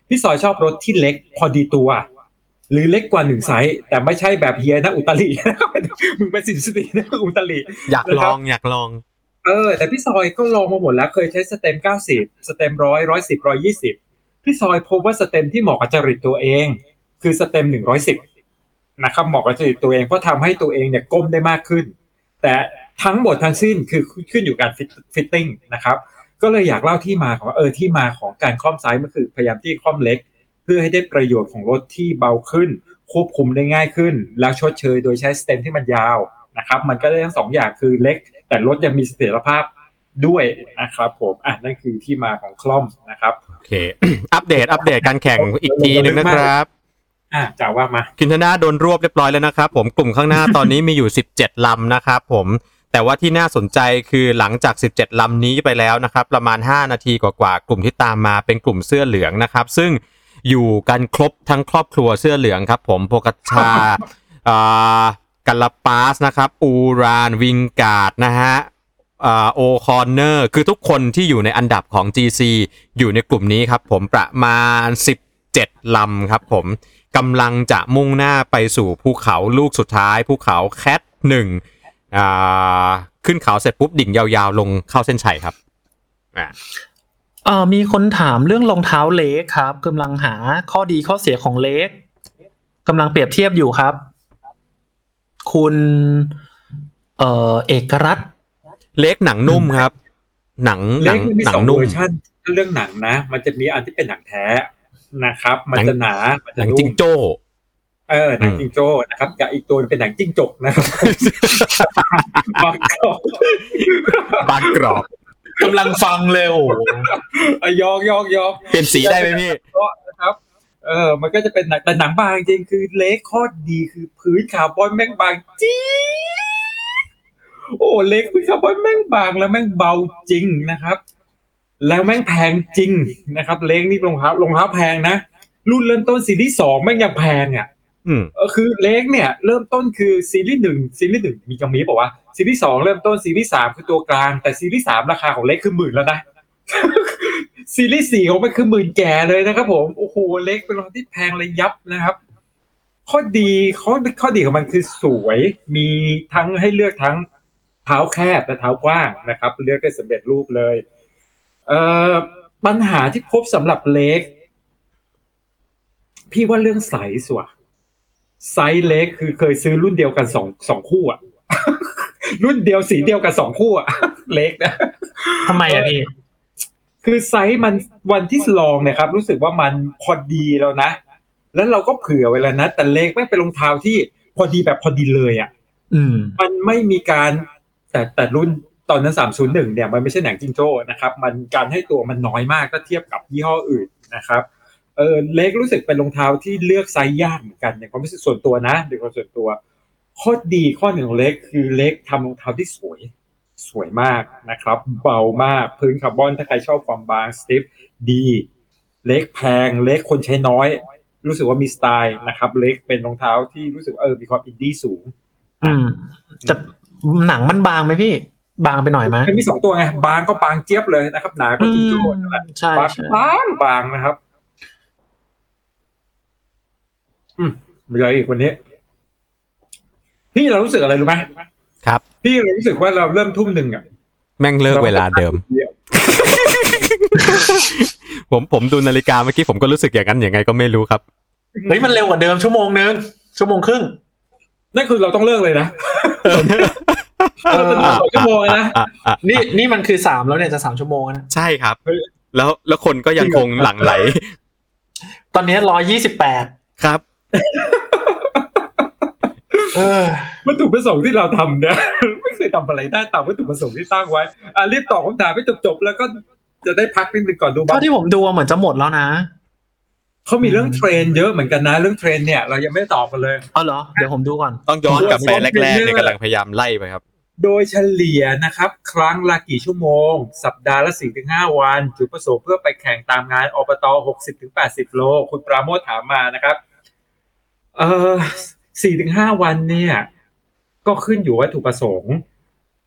Speaker 2: พี่ซอยชอบรถที่เล็กพอดีตัว หรือเล็กกว่าหนึ่งไซส์แต่ไม่ใช่แบบเฮียนะอุตริมึงเป็นสิ้นสตินะอุตริ
Speaker 3: อยากลองอยากลอง
Speaker 2: เออแต่พี่ซอยก็ลองมาหมดแล้วเคยใช้ stem 90 stem ร้อยร้อยสิบร้อยยี่สิบ พี่ซอยพบว่า stem ที่เหมาะกับจริตตัวเอง คือ stem หนึ่งร้อยสิบนะครับเหมาะกับจริตตัวเองเพราะทำให้ตัวเองเนี่ยก้มได้มากขึ้น แต่ทั้งหมดทั้งสิ้นคือขึ้นอยู่การ fitting นะครับ ก็เลยอยากเล่าที่มาของเออที่มาของการคร่อมไซส์มันคือพยายามที่คร่อมเล็ก เพื่อให้ได้ประโยชน์ของรถที่เบาขึ้น ควบคุมได้ง่ายขึ้น แล้วชดเชยโดยใช้ stem ที่มันยาวนะครับ มันก็ได้ทั้งสองอย่างคือเล็ก แต่รถยังมีเสถียรภาพด้วยนะครับผมอะนั่นคือที่มาของคล่อมนะครับ
Speaker 3: อเค อัปเดต อัปเดตการแข่งอีกทีหนึ่งนะครับ
Speaker 2: อ่าจ่าว่ามา
Speaker 3: คินทนาโดนรวบเรียบร้อยแล้วนะครับ ผมกลุ่มข้างหน้าตอนนี้มีอยู่17ลำนะครับผมแต่ว่าที่น่าสนใจคือหลังจาก 17 ลำนี้ไปแล้วนะครับ ประมาณ 5 นาทีกว่าๆกลุ่มที่ตามมาเป็นกลุ่มเสื้อเหลืองนะครับ ซึ่งอยู่กันครบทั้งครอบครัวเสื้อเหลืองครับ ผมโพกาชาอ่าคาราปาซนะครับ อูรานวิงการ์ดนะฮะอ่า โอคอนเนอร์คือทุกคนที่อยู่ในอันดับของ GC อยู่ในกลุ่มนี้ครับผมประมาณ 17 ลำครับผมกำลังจะมุ่งหน้าไปสู่ภูเขาลูกสุดท้ายภูเขา Cat หนึ่งขึ้นเขาเสร็จปุ๊บดิ่งยาวๆ ลงเข้าเส้นชัยครับ
Speaker 4: มีคนถามเรื่องรองเท้า Lake ครับกำลังหาข้อดีข้อเสียของเล็กกำลังเปรียบเทียบอยู่ครับ คุณ เออเอกรัต
Speaker 3: เล็กหนังนุ่มครับ หนังห
Speaker 2: เล็
Speaker 3: นั
Speaker 2: ก
Speaker 3: ง
Speaker 2: มันมี
Speaker 3: หนั
Speaker 2: ส
Speaker 3: ง
Speaker 2: องเว
Speaker 3: นุ่ม
Speaker 2: อร์ชันเรื่องหนังนะ มันจะมีอันที่เป็นหนังแท้นะครับ มันจะหนามัน
Speaker 3: ห
Speaker 2: จะ
Speaker 3: นัง
Speaker 2: นุ่
Speaker 3: จิง
Speaker 2: ม
Speaker 3: โจ้
Speaker 2: เออหนังจิงโจ้นะครับกับอีกตัวเป็นหนังจิ้งจกนะครับบางกอก
Speaker 3: บานกรอบ
Speaker 4: กำลังฟังเร็ว
Speaker 2: อะยอกยอกยอก
Speaker 3: เปลี่ยนสีได้ไหมพี่
Speaker 2: นะครับ เออ มันก็จะเป็นหนังแต่หนังบางจริงคือ Lake ข้อดีคือพื้นคาร์บอนแม่งบางจี๊ด โอ้ Lake พื้นคาร์บอนแม่งบางแล้วแม่งเบาจริงนะครับ แล้วแม่งแพงจริงนะครับ Lake นี่รองเท้ารองเท้าแพงนะรุ่นเริ่มต้นซีรีส์สองแม่งยังแพงอะ
Speaker 3: อืม
Speaker 2: เออคือ Lake เนี่ย เริ่มต้นคือซีรีส์หนึ่งซีรีส์หนึ่งมีกำมีบอกว่าซีรีส์สองเริ่มต้นซีรีส์สามคือตัวกลางแต่ซีรีส์สามราคาของ Lake คือหมื่นแล้วนะซีรีส์สี่ของมันคือหมื่นแก่เลยนะครับ ผมโอ้โห Lake เป็นรองที่แพงเลยยับนะครับ ข้อดีข้อข้อดีของมันคือสวยมีทั้งให้เลือกทั้ง เท้าแคบและเท้ากว้างนะครับเลือกได้สำเร็จรูปเลยเอ่อปัญหาที่พบสำหรับ Lake พี่ว่าเรื่องไซส์ว่ะไซส์ Lake คือเคยซื้อรุ่นเดียวกันสองสองคู่อะรุ่นเดียวสีเดียวกันสองคู่อะLake นะ
Speaker 4: ทำไมอะพี่
Speaker 2: คือไซส์มันวันที่ลองเนี่ยครับ รู้สึกว่ามันพอดีแล้วนะ แล้วเราก็เผื่อไว้แล้วนะ แต่ Lake ไม่เป็นรองเท้าที่พอดีแบบพอดีเลยอะ
Speaker 4: อืม
Speaker 2: มันไม่มีการ แต่แต่รุ่นตอนนั้นสามศูนย์หนึ่งเนี่ยมันไม่ใช่หนังจิงโจ้นะครับ มันการให้ตัวมันน้อยมากถ้าเทียบกับยี่ห้ออื่นนะครับเออ Lake รู้สึกเป็นรองเท้าที่เลือกไซส์ยากเหมือนกันในความรู้สึกส่วนตัวนะในความส่วนตัวข้อดีข้อหนึ่งของเล็กคือเล็กทำรองเท้าที่สวยสวยมากนะครับ เบามากพื้นคาร์บอนถ้าใครชอบความบางสติฟดี เล็กแพง เล็กคนใช้น้อย รู้สึกว่ามีสไตล์นะครับ เล็กเป็นรองเท้าที่รู้สึกว่าเออมีความอินดี้สูง
Speaker 4: อืมจะ หนังมันบางไหมพี่ บางไปหน่อยไหม
Speaker 2: มันมีสองตัวไงบางก็บางเจี๊ยบเลยนะครับ หนาก็จิงโจ้นั่นแหละ
Speaker 4: ใช่
Speaker 2: บาง
Speaker 4: ใช่
Speaker 2: บางบางนะครับ อืมมีอะไรอีกวันนี้พี่เรารู้สึกอะไรรู้ไหม
Speaker 3: ครับ
Speaker 2: พี่เรารู้สึกว่าเราเริ่มทุ่มหนึ่งอะ
Speaker 3: แม่งเลิกเวลาเดิม ผมผมดูนาฬิกาเมื่อกี้ผมก็รู้สึกอย่างนั้นอย่างไงก็ไม่รู้ครับ
Speaker 4: เฮ้ยมันเร็วกว่าเดิมชั่วโมงนึงชั่วโมงครึ่ง
Speaker 2: นั่นคือเราต้องเลิกเลยนะ
Speaker 4: เออ
Speaker 2: เราต้องสองชั่วโมงเลยนะ
Speaker 3: อะอะ
Speaker 4: นี่นี่มันคือสามแล้วเนี่ยจะสามชั่วโมงแล้วนะ
Speaker 3: ใช่ครับ แล้วแล้วคนก็ยังคงหลั่งไหล
Speaker 4: ตอนนี้ร้อยยี่สิบแปด
Speaker 3: ครับ
Speaker 4: เออ
Speaker 2: วัตถุประสงค์ที่เราทำเนี่ยไม่เคยทำอะไรได้ตามวัตถุประสงค์ที่ตั้งไว้อะรีบตอบคำถามให้จบๆแล้วก็จะได้พักนิดนึงก่อนดูบ้า
Speaker 4: เท่างที่ผมดูอะเหมือนจะหมดแล้วนะ
Speaker 2: เขามีเรื่องเทรนเยอะเหมือนกันนะเรื่องเทรนเนี่ยเรายังไม่ได้ตอบกันเลย
Speaker 4: เอาเหรอเดี๋ยวผมดูก่อน
Speaker 3: ต้องย้อนกลับไปแรกๆเนี่ยกำลังพยายามไล่ไปครับ
Speaker 2: โดยเฉลี่ยนะครับ ครั้งละกี่ชั่วโมง สัปดาห์ละ4-5ถึงวันจุดประสงค์เพื่อไปแข่งตามงานอบต60ถึง80โล คุณปราโมทถามมานะครับ เอ่อ4ถึง5วันเนี่ย ก็ขึ้นอยู่วัตถุประสงค์เ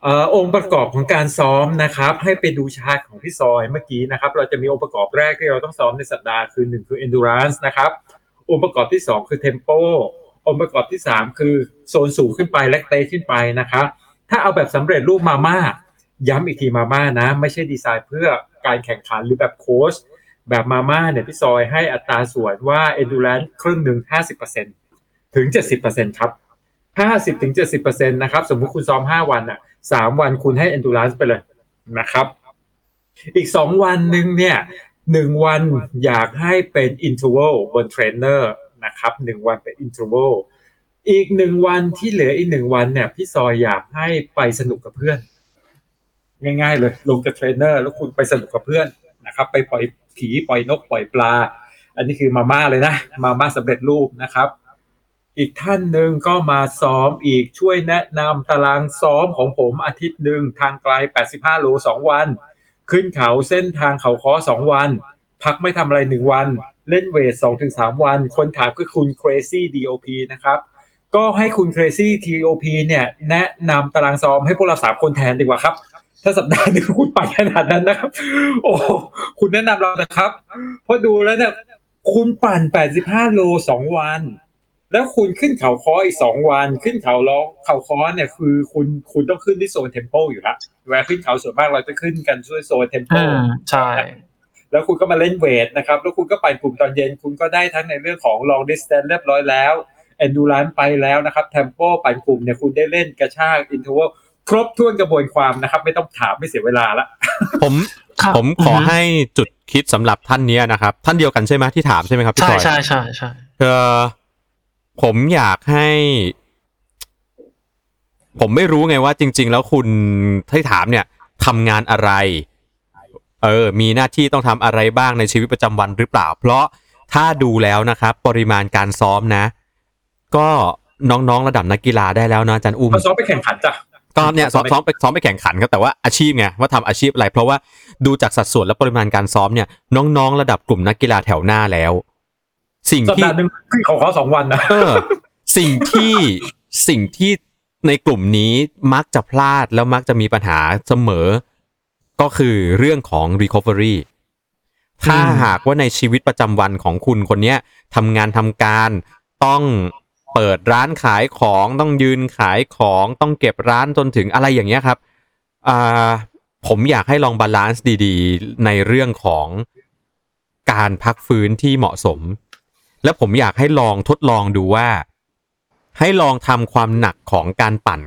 Speaker 2: อองค์ประกอบของการซ้อมนะครับ ให้ไปดูชาร์ตของพี่ซอยเมื่อกี้นะครับ เราจะมีองค์ประกอบแรกที่เราต้องซ้อมในสัปดาห์คือหนึ่งคือ endurance นะครับ องค์ประกอบที่สองคือ tempo องค์ประกอบที่สามคือโซนสูงขึ้นไปและเตขึ้นไปนะครับ ถ้าเอาแบบสำเร็จรูปมาม่าย้ำอีกทีมาม่านะ ไม่ใช่ดีไซน์เพื่อการแข่งขันหรือแบบโค้ชแบบมาม่าเนี่ยพี่ซอยให้อัตราส่วนว่า endurance ครึ่งหนึ่ง50%ถึง 70%ครับ50ถึง70%นะครับสมมุติคุณซ้อม 5 วันอะ 3วันคุณให้ endurance ไปเลยนะครับ อีก2วันหนึ่งเนี่ย1วันอยากให้เป็น interval บนเทรนเนอร์นะครับ1วันเป็น interval อีกหนึ่งวันที่เหลืออีกหนึ่งวันเนี่ยพี่ซอยอยากให้ไปสนุกกับเพื่อน ง่ายๆ เลยลงกับเทรนเนอร์ แล้วคุณไปสนุกกับเพื่อนนะครับ ไปปล่อยผีปล่อยนกปล่อยปลา อันนี้คือมาม่าเลยนะ มาม่าสำเร็จรูปนะครับ อีกท่านหนึ่งก็มาซ้อมอีกช่วยแนะนำตารางซ้อมของผมอาทิตย์หนึ่งทางไกล 85 โล 2 วัน ขึ้นเขาเส้นทางเขาค้อ2 วัน พักไม่ทำอะไร 1 วัน เล่นเวท 2-3 วัน คนถามคือคุณ Crazy DOP นะครับ ก็ให้คุณ Crazy TOP เนี่ยแนะนำตารางซ้อมให้พวกเราสามคนแทนดีกว่าครับ ถ้าสัปดาห์หนึงคุณไปขนาดนั้นนะครับ โอ้คุณแนะนำเรานะครับ เพราะดูแล้วเนี่ยคุณปั่น 85 โล 2 วัน แล้วคุณขึ้นเขาค้ออีก2วันขึ้นเขาล้อเขาค้อเนี่ยคือคุณคุณต้องขึ้นที่โซนเทมโปอยู่แล้วเวลาขึ้นเขาส่วนมากเราจะขึ้นกันช่วยโซนเทมโป
Speaker 4: อ่าใช่
Speaker 2: แล้วคุณก็มาเล่นเวทนะครับ แล้วคุณก็ไปกลุ่มตอนเย็น คุณก็ได้ทั้งในเรื่องของ long distance เรียบร้อยแล้ว endurance ไปแล้วนะครับ tempo ปั่นกลุ่มเนี่ยคุณได้เล่นกระชาก interval ครบถ้วนกระบวนความนะครับ ไม่ต้องถามไม่เสียเวลาละ
Speaker 3: ผม
Speaker 4: ครับ
Speaker 3: ผมขอให้จุดคิดสำหรับท่านเนี้ยนะครับ ท่านเดียวกันใช่ไหมที่ถามใช่ไหมครับพี่
Speaker 4: ใช่
Speaker 3: จอย
Speaker 4: ใช่ใช่ใช่
Speaker 3: เออ ผมอยากให้ ผมไม่รู้ไงว่าจริง ๆ แล้วคุณที่ถามเนี่ยทำงานอะไร เออ มีหน้าที่ต้องทำอะไรบ้างในชีวิตประจำวันหรือเปล่า เพราะถ้าดูแล้วนะครับ ปริมาณการซ้อมนะ ก็น้องๆระดับนักกีฬาได้แล้วนะอาจารย์อุ้ม
Speaker 2: เขาซ้อมไปแข่งขันจ้ะ
Speaker 3: ก็เนี่ยซ้อมซ้อมไปซ้อมไปแข่งขันครับแต่ว่าอาชีพไงว่าทำอาชีพอะไร เพราะว่าดูจากสัดส่วนและปริมาณการซ้อมเนี่ย น้องๆ ระดับกลุ่มนักกีฬาแถวหน้าแล้ว สิ่ง
Speaker 2: สัป
Speaker 3: ที่
Speaker 2: ดาห์หนึ่งขึ้นเขาค้อสองวันนะ
Speaker 3: เออ สิ่งที่สิ่งที่ในกลุ่มนี้มักจะพลาดแล้วมักจะมีปัญหาเสมอ ก็คือเรื่องของ recovery ถ้าหากว่าในชีวิตประจำวันของคุณคนเนี้ยทำงานทำการต้องเปิดร้านขายของต้องยืนขายของต้องเก็บร้านจนถึงอะไรอย่างเงี้ยครับอ่าผมอยากให้ลอง balance ดีๆ ในเรื่องของการพักฟื้นที่เหมาะสม และผมอยากให้ลองทดลองดูว่า ให้ลองทำความหนักของการปั่น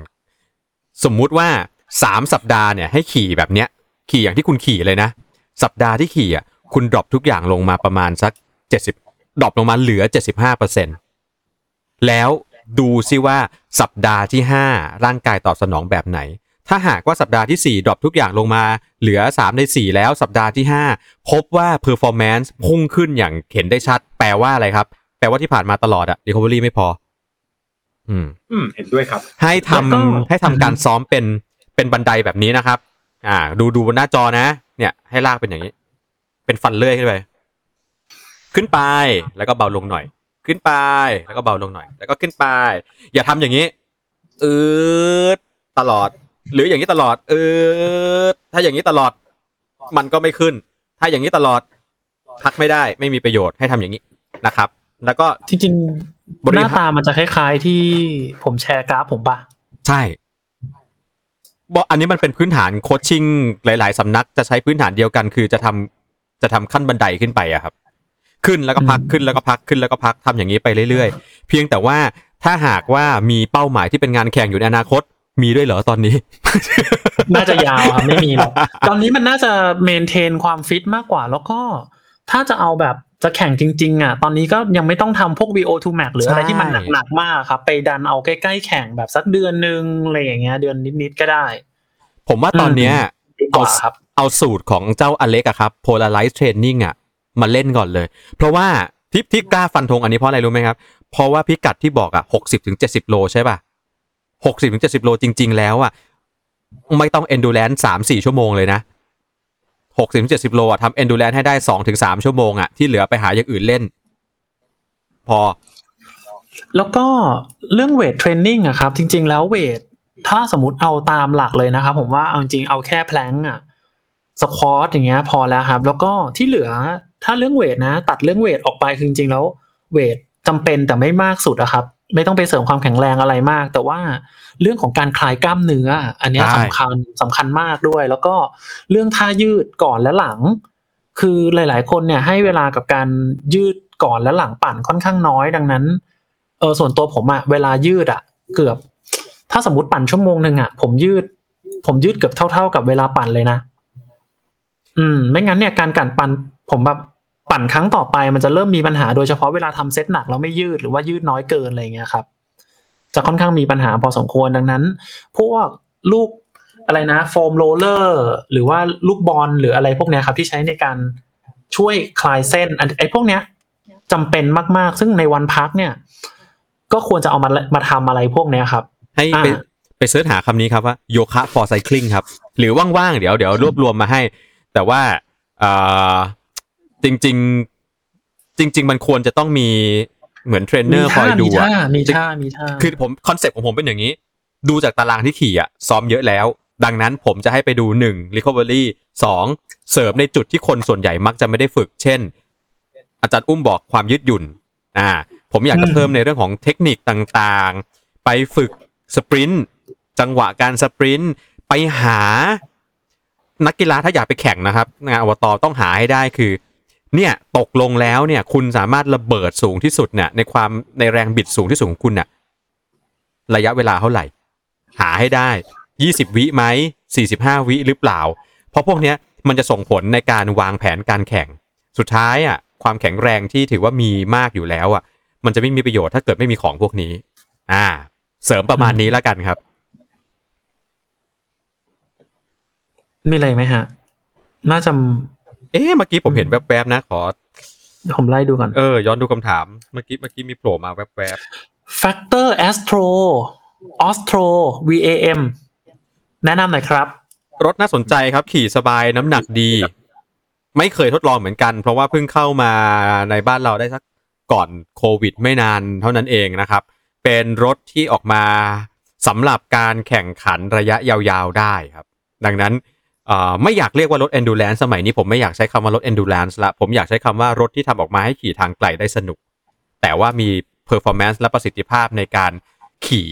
Speaker 3: สมมุติว่าสามสัปดาห์เนี่ยให้ขี่แบบเนี้ย ขี่อย่างที่คุณขี่เลยนะ สัปดาห์ที่ขี่อะคุณ drop ทุกอย่างลงมาประมาณสักเจ็ดสิบ drop ลงมาเหลือเจ็ดสิบห้าเปอร์เซ็นแล้วดูซิว่าสัปดาห์ที่ห้าร่างกายตอบสนองแบบไหน ถ้าหากว่าสัปดาห์ที่สี่ drop ทุกอย่างลงมา เหลือสามในสี่แล้วสัปดาห์ที่ห้าพบว่า performance พุ่งขึ้นอย่างเห็นได้ชัด แปลว่าอะไรครับ แปลว่าที่ผ่านมาตลอดอะ recovery ไม่พอ อืม
Speaker 2: อืม เห็นด้วยครับ
Speaker 3: ให้ทำ
Speaker 4: แล้วก็
Speaker 3: ให้ทำการซ้อมเป็นเป็นบันไดแบบนี้นะครับ อ่า ดูดูบนหน้าจอนะ เนี่ย ให้ลากเป็นอย่างนี้ เป็นฟันเลื่อยขึ้นไป ขึ้นไป แล้วก็เบาลงหน่อย ขึ้นไป แล้วก็เบาลงหน่อย แล้วก็ขึ้นไป อย่าทำอย่างนี้อืดตลอด หรืออย่างนี้ตลอดอืดถ้าอย่างนี้ตลอด มันก็ไม่ขึ้น ถ้าอย่างนี้ตลอด พักไม่ได้ไม่มีประโยชน์ให้ทำอย่างนี้นะครับ แล้วก็
Speaker 4: จริง
Speaker 3: บริ
Speaker 4: ๆห
Speaker 3: หาร
Speaker 4: น้าตามันจะคล้าย ๆ ที่ผมแชร์กราฟผมปะ
Speaker 3: ใช่บอกอันนี้มันเป็นพื้นฐานโคชชิ่งหลาย ๆสำนักจะใช้พื้นฐานเดียวกัน คือจะทำจะทำขั้นบันไดขึ้นไปอะครับ ขึ้นแล้วก็พักขึ้นแล้วก็พักขึ้นแล้วก็พักทำอย่างนี้ไปเรื่อย ๆ เพียงแต่ว่าถ้าหากว่ามีเป้าหมายที่เป็นงานแข่งอยู่ในอนาคต มีด้วยเหรอตอนนี้
Speaker 4: น่าจะยาวครับไม่มีหรอกตอนนี้มันน่าจะเมนเทนความฟิตมากกว่า แล้วก็ถ้าจะเอาแบบจะแข่งจริง ๆ อะ ตอนนี้ก็ยังไม่ต้องทำพวก VO2 max หรืออะไร
Speaker 3: ใช่
Speaker 4: ที่มันหนักๆมากครับ ไปดันเอาใกล้ๆแข่งแบบสักเดือนนึงอะไรอย่างเงี้ย เดือนนิดๆก็ได้
Speaker 3: ผมว่าตอนเนี้ย
Speaker 4: ดีกว่าครับ
Speaker 3: เอาสูตรของเจ้าอเล็กอะครับ polarize training อะมาเล่นก่อนเลย เพราะว่าที่ที่กล้าฟันธงอันนี้เพราะอะไรรู้ไหมครับ เพราะว่าพิกัดที่บอกอะหกสิบถึงเจ็ดสิบโลใช่ป่ะ หกสิบถึงเจ็ดสิบโลจริง ๆ แล้วอะไม่ต้อง endurance สามสี่ชั่วโมงเลยนะหกสิบถึงเจ็ดสิบโลอะทำ endurance ให้ได้สองถึงสามชั่วโมงอะที่เหลือไปหาอย่างอื่นเล่น พอ
Speaker 4: แล้วก็เรื่องเวทเทรนนิ่งอะครับ จริง ๆ แล้วเวทถ้าสมมติเอาตามหลักเลยนะครับ ผมว่าเอาจริงๆเอาแค่แพลงอะสควอตอย่างเงี้ยพอแล้วครับ แล้วก็ที่เหลือถ้าเรื่องเวทนะ ตัดเรื่องเวทออกไปคือจริงๆแล้วเวทจำเป็นแต่ไม่มากสุดอะครับ ไม่ต้องไปเสริมความแข็งแรงอะไรมาก แต่ว่าเรื่องของการคลายกล้ามเนื้อ อันเนี้ย
Speaker 3: ใช่
Speaker 4: สำคัญสำคัญมากด้วย แล้วก็เรื่องท่ายืดก่อนและหลัง คือหลาย ๆ คนเนี่ยให้เวลากับการยืดก่อนและหลังปั่นค่อนข้างน้อยดังนั้นเออส่วนตัวผมอะเวลายืดอะเกือบ ถ้าสมมติปั่นชั่วโมงหนึ่งอะผมยืด ผมยืดเกือบเท่า ๆ กับเวลาปั่นเลยนะ อืม ไม่งั้นเนี่ยการกันปั่นผมแบบ ปั่นครั้งต่อไปมันจะเริ่มมีปัญหาโดยเฉพาะเวลาทำเซตหนักแล้วไม่ยืดหรือว่ายืดน้อยเกินอะไรเงี้ยครับจะค่อนข้างมีปัญหาพอสมควรดังนั้น พวกลูกอะไรนะ foam roller หรือว่าลูกบอลหรืออะไรพวกเนี้ยครับที่ใช้ในการช่วยคลายเส้นอันไอ้พวกเนี้ยจำเป็นมาก ๆ ซึ่งในวันพักเนี่ย ก็ควรจะเอามามาทำอะไรพวกเนี้ยครับ
Speaker 3: ให้ไป
Speaker 4: อ่า
Speaker 3: ไป search หาคำนี้ครับว่าโยคะ for cycling ครับ หรือว่าง ๆ เดี๋ยวเดี๋ยวรวบรวมมาให้ แต่ว่าอ่า จริง ๆ จริง ๆ มันควรจะต้องมีเหมือนเทรนเนอร์คอยดู
Speaker 4: มี
Speaker 3: อะ
Speaker 4: ท่ามีท่ามีท่า
Speaker 3: คือผมคอนเซ็ปต์ของผมเป็นอย่างนี้ ดูจากตารางที่ขี่อะซ้อมเยอะแล้ว ดังนั้นผมจะให้ไปดูหนึ่ง recovery สองเสริมในจุดที่คนส่วนใหญ่มักจะไม่ได้ฝึก เช่น อาจารย์อุ้มบอกความยืดหยุ่น อ่า ผมอยากจะเพิ่มในเรื่องของเทคนิคต่างๆ ไปฝึกสปรินต์จังหวะการสปรินต์ไปหานักกีฬาถ้าอยากไปแข่งนะครับ งานอวตารต้องหาให้ได้คือ เนี่ยตกลงแล้วเนี่ย คุณสามารถระเบิดสูงที่สุดเนี่ย ในความในแรงบิดสูงที่สุดของคุณเนี่ยระยะเวลาเท่าไหร่ หาให้ได้ 20 วิไหม45 วิหรือเปล่า เพราะพวกเนี้ยมันจะส่งผลในการวางแผนการแข่ง สุดท้ายอะความแข็งแรงที่ถือว่ามีมากอยู่แล้วอะ มันจะไม่มีประโยชน์ถ้าเกิดไม่มีของพวกนี้ อ่า เสริมประมาณนี้แล้วกันครับ
Speaker 4: มีอะไรไหมฮะ น่าจะ
Speaker 3: เอ๊ะเมื่อกี้ผมเห็นแวบๆนะ ขอ
Speaker 4: ผมไล่ดูก่อน
Speaker 3: เออย้อนดูคำถามเมื่อกี้เมื่อกี้มีโผล่มาแวบ
Speaker 4: Factor Astro Ostro VAM แนะนำหน่อยครับ
Speaker 3: ๆรถน่าสนใจครับ ขี่สบายน้ำหนักดี ไม่เคยทดลองเหมือนกัน เพราะว่าเพิ่งเข้ามาในบ้านเราได้สักก่อนโควิดไม่นานเท่านั้นเองนะครับ เป็นรถที่ออกมาสำหรับการแข่งขันระยะยาวๆได้ครับ ดังนั้นเอ่อ ไม่อยากเรียกว่ารถ endurance สมัยนี้ผมไม่อยากใช้คำว่ารถ endurance ละผมอยากใช้คำว่ารถที่ทำออกมาให้ขี่ทางไกลได้สนุก แต่ว่ามี performance และประสิทธิภาพในการขี่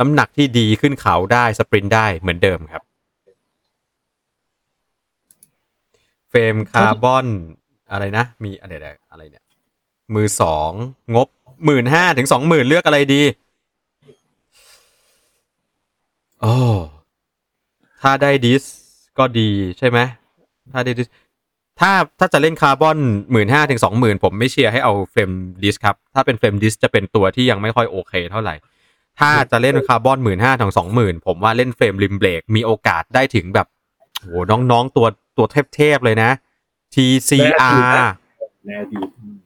Speaker 3: น้ำหนักที่ดีขึ้นเขาได้สปรินต์ได้เหมือนเดิมครับ เฟรมคาร์บอนอะไรนะ มีอะไรอะไรเนี่ย มือสองงบหมื่นห้าถึงสองหมื่นเลือกอะไรดีโอ้ถ้าได้ดิส ก็ดีใช่ไหมถ้าได้ดิสถ้าถ้าจะเล่นคาร์บอนหมื่นห้าถึงสองหมื่นผมไม่เชียร์ให้เอา frame disc ครับ ถ้าเป็น frame disc จะเป็นตัวที่ยังไม่ค่อยโอเคเท่าไหร่ ถ้าจะเล่นคาร์บอนหมื่นห้าถึงสองหมื่นผมว่าเล่น frame rim brake มีโอกาสได้ถึงแบบโหน้องๆตัวตัวเทพๆเลยนะ TCR
Speaker 2: ในอดีตอืม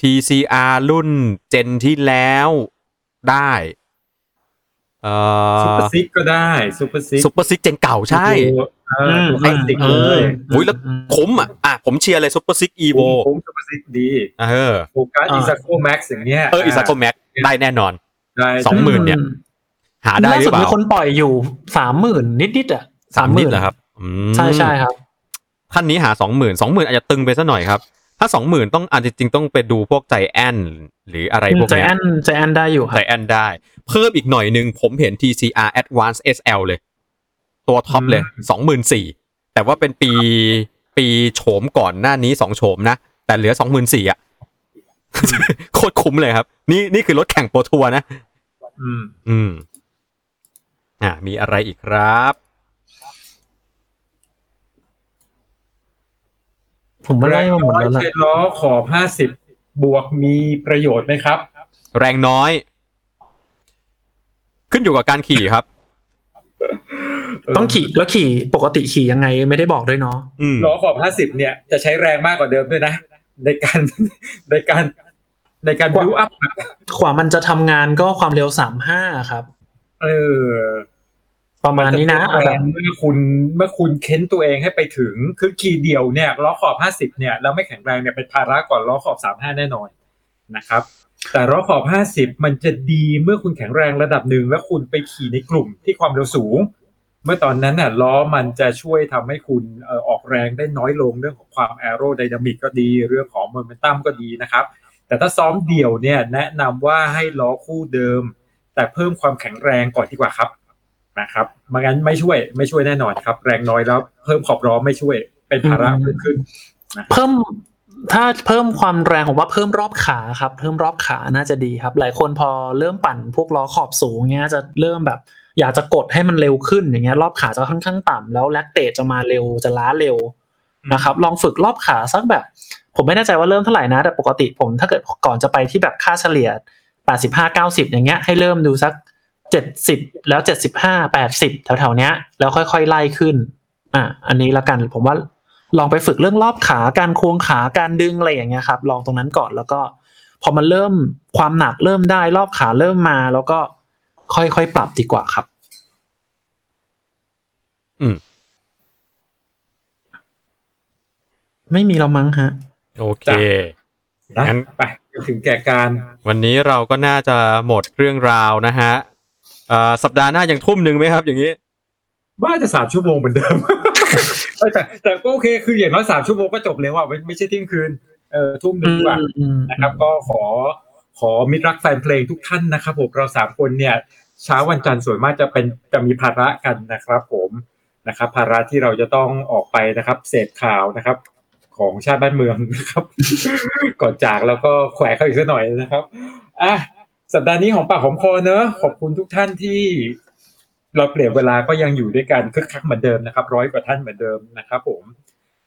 Speaker 3: TCR รุ่น gen ที่แล้วได้เอ่
Speaker 2: ซุปเปอ
Speaker 3: อ
Speaker 2: ร์ซิกก็ได้ซุปเปอร์ซิก
Speaker 3: ซุปเปอร์ซิกเจนเก่าใช่
Speaker 2: เออตัวคลาสสิก
Speaker 3: เอ
Speaker 2: เล
Speaker 3: อยอุ้ยแล้วคุ้มอะอะผมเชียร์เลยซุปเปอร์ซิกอีโว
Speaker 2: โค้งซุปเปอร์ซิกดี
Speaker 3: เออ
Speaker 2: โฟกัสอิซาโคแม็กซ์อย่างเนี้ย
Speaker 3: เอออิซาโกแม็กได้แน่นอน
Speaker 2: ได้
Speaker 3: สองหมื่นเนี่ย หาได้
Speaker 4: ล่า
Speaker 3: หรื
Speaker 4: สุ
Speaker 3: อเปล่า
Speaker 4: มีคนปล่อยอยู่สามหมื่นนิดๆอะ
Speaker 3: สามนิดเหรอครับอืม
Speaker 4: ใช่ใช่ครับ
Speaker 3: ท่านนี้หาสองหมื่นสองหมื่นอาจจะตึงไปซะหน่อยครับ ถ้าสองหมื่นต้องอาจจะจริงๆต้องไปดูพวกใจแอนหรืออะไรพวก
Speaker 4: ใจ
Speaker 3: เนี้
Speaker 4: แอยนใจแอนได้อยู่ครั
Speaker 3: ใจ
Speaker 4: บ
Speaker 3: แอนได้ เพิ่มอีกหน่อยหนึ่งผมเห็น TCR Advance SL เลย ตัวท็อปเลยสองหมื่นสี่แต่ว่าเป็นปีปีโฉมก่อนหน้านี้สองโฉมนะ แต่เหลือสองหมื่นสี่อะโคตรคุ้มเลยครับ นี่นี่คือรถแข่งโปรทัวร์นะ
Speaker 2: อืม
Speaker 3: อืม อ่า มีอะไรอีกครับ
Speaker 4: ผมว่าไล่มาหมดแล้ว
Speaker 2: แร
Speaker 4: ล่ะ
Speaker 2: งน้อยใช้ล้อขอบห้าสิบบวกมีประโยชน์ไหมครับ
Speaker 3: แรงน้อย ขึ้นอยู่กับการขี่ครับ
Speaker 4: ต้องขี่แล้วขี่ปกติขี่ยังไงไม่ได้บอกด้วยเนาะ
Speaker 3: อืม
Speaker 2: ล้อขอบห้าสิบเนี่ยจะใช้แรงมากกว่าเดิมด้วยนะ ในการในการในการบิวอัพ
Speaker 4: กว่ามันจะทำงานก็ความเร็วสามห้าครับ
Speaker 2: เออ
Speaker 4: ประมาณนี้นะเอา
Speaker 2: แร
Speaker 4: แบบ
Speaker 2: งเมื่อคุณเมื่อคุณเค้นตัวเองให้ไปถึงคือขี่เดียวเนี่ยล้อขอบห้าสิบเนี่ยแล้วไม่แข็งแรงเนี่ยเป็นภาระก่อนล้อขอบสามห้าแน่นอนนะครับ แต่ล้อขอบห้าสิบมันจะดีเมื่อคุณแข็งแรงระดับหนึ่งแล้วคุณไปขี่ในกลุ่มที่ความเร็วสูง เมื่อตอนนั้นน่ะล้อมันจะช่วยทำให้คุณเอ่อออกแรงได้น้อยลงเรื่องของความแอโรไดนามิกก็ดี เรื่องของโมเมนตัมก็ดีนะครับ แต่ถ้าซ้อมเดี่ยวเนี่ยแนะนำว่าให้ล้อคู่เดิม แต่เพิ่มความแข็งแรงก่อนดีกว่าครับนะครับไม่งั้นไม่ช่วยไม่ช่วยแน่นอนครับ แรงน้อยแล้วเพิ่มขอบล้อไม่ช่วยเป็นภาระเพิ่มขึ้น
Speaker 4: เพิ่มถ้าเพิ่มความแรงผมว่าเพิ่มรอบขาครับ เพิ่มรอบขาน่าจะดีครับ หลายคนพอเริ่มปั่นพวกล้อขอบสูงเงี้ยจะเริ่มแบบ อยากจะกดให้มันเร็วขึ้นอย่างเงี้ยรอบขาจะค่อนข้างต่ำแล้วแลคเตจจะมาเร็วจะล้าเร็วนะครับ ลองฝึกรอบขาสักแบบ ผมไม่แน่ใจว่าเริ่มเท่าไหร่นะ แต่ปกติผมถ้าเกิดก่อนจะไปที่แบบค่าเฉลี่ย85 90 อย่างเงี้ยให้เริ่มดูสัก 70 แล้ว 75 80 แถวๆเนี้ยแล้วค่อยๆไล่ขึ้นอะอันนี้ละกันผมว่าลองไปฝึกเรื่องรอบขาการควงขาการดึงอะไรอย่างเงี้ยครับ ลองตรงนั้นก่อนแล้วก็ พอมันเริ่มความหนักเริ่มได้รอบขาเริ่มมา แล้วก็ ค่อยๆปรับดีกว่าครับ
Speaker 3: อืม
Speaker 4: ไม่มีเรามั้งฮะ
Speaker 3: โอเค
Speaker 2: นะ
Speaker 3: งั้น
Speaker 2: ไปถึงแก่การ
Speaker 3: วันนี้เราก็น่าจะหมดเรื่องราวนะฮะเอ่อสัปดาห์หน้ายังทุ่มหนึ่งไหมครับ อย่างนี้
Speaker 2: บ้าจะสามชั่วโมงเหมือนเดิม แต่แต่ก็โอเคคืออย่างน้อยสามชั่วโมงก็จบเลยว่าไม่ไม่ใช่เที่ยงคืนเออทุ่มหนึ่งดีกว่านะครับ ก็ขอ ขอมิตรรักแฟนเพลงทุกท่านนะครับผมเราสามคนเนี่ยเช้าวันจันทร์ส่วนมากจะเป็นจะมีภาระกันนะครับ ผมนะครับ ภาระที่เราจะต้องออกไปนะครับเสพข่าวนะครับ ของชาติบ้านเมืองนะครับ ก่อนจากแล้วก็แขวะเขาอีกสักหน่อยนะครับอะสัปดาห์นี้ของปากของคอเนอะขอบคุณทุกท่านที่เราเปลี่ยนเวลาก็ยังอยู่ด้วยกันคึกคักเหมือนเดิมนะครับ ร้อยกว่าท่านเหมือนเดิมนะครับ ผม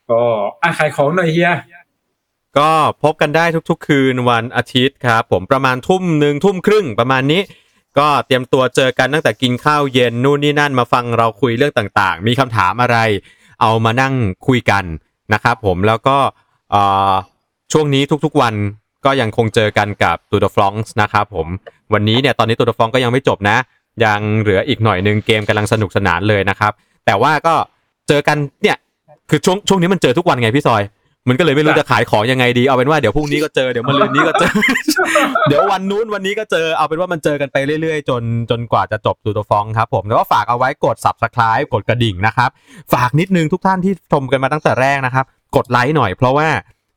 Speaker 2: ก็อะขายของหน่อยเฮีย
Speaker 3: ก็พบกันได้ทุกๆ คืนวันอาทิตย์ครับ ผมประมาณทุ่มหนึ่งทุ่มครึ่งประมาณนี้ ก็เตรียมตัวเจอกันตั้งแต่กินข้าวเย็นนู่นนี่นั่นมาฟังเราคุยเรื่องต่างๆ มีคำถามอะไร เอามานั่งคุยกันนะครับผมแล้วก็ช่วงนี้ทุกๆวันก็ยังคงเจอกันกับตูดฟลองส์นะครับผมวันนี้เนี่ยตอนนี้ตูดฟลองก็ยังไม่จบนะ ยังเหลืออีกหน่อยหนึ่งเกมกำลังสนุกสนานเลยนะครับ แต่ว่าก็เจอกันเนี่ยคือช่วงช่วงนี้มันเจอทุกวันไงพี่ซอย มันก็เลยไม่รู้จะขายของยังไงดีเอาเป็นว่าเดี๋ยวพรุ่งนี้ก็เจอเดี๋ยวมะรืนนี้ก็เจอ เดี๋ยววันนู้นวันนี้ก็เจอเอาเป็นว่ามันเจอกันไปเรื่อยๆ จนจนกว่าจะจบตูตัวฟองครับผมแล้วก็ฝากเอาไว้กด subscribe กดกระดิ่งนะครับ ฝากนิดนึงทุกท่านที่ชมกันมาตั้งแต่แรกนะครับ กดไลค์หน่อยเพราะว่า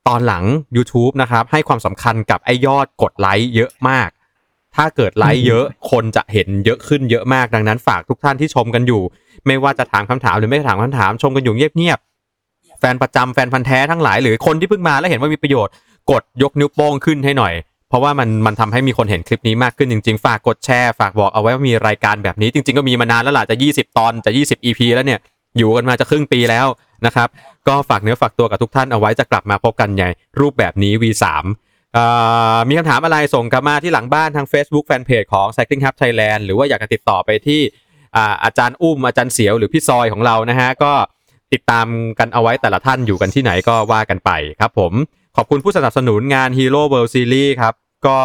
Speaker 3: ตอนหลัง YouTube นะครับให้ความสำคัญกับไอยอดกดไลค์เยอะมาก ถ้าเกิดไลค์เยอะคนจะเห็นเยอะขึ้นเยอะมากดังนั้นฝากทุกท่านที่ชมกันอยู่ ไม่ว่าจะถามคำถามหรือไม่ถามคำถามชมกันอยู่เงียบๆ แฟนประจำแฟนพันธ์แท้ทั้งหลายหรือคนที่เพิ่งมาแล้วเห็นว่ามีประโยชน์กดยกนิ้วโป้งขึ้นให้หน่อย เพราะว่ามันมันทำให้มีคนเห็นคลิปนี้มากขึ้นจริงๆ ฝากกดแชร์ฝากบอกเอาไว้ว่ามีรายการแบบนี้จริง ๆก็มีมานานแล้วล่ะจะ 20 ตอนจะ 20 EP แล้วเนี่ยอยู่กันมาจะครึ่งปีแล้วนะครับก็ฝากเนื้อฝากตัวกับทุกท่านเอาไว้จะกลับมาพบกันในรูปแบบนี้ V3 มีคำถามอะไรส่งกลับมาที่หลังบ้านทาง Facebook Fanpage ของ Cycling Hub Thailand หรือว่าอยากจะติดต่อไปที่อาอาจารย์อุ้มอาจารย์เสียวหรือพี่ซอยของเรานะฮะก็ ติดตามกันเอาไว้แต่ละท่านอยู่กันที่ไหนก็ว่ากันไปครับผมขอบคุณผู้สนับสนุนงาน Hero World Series ครับ ก็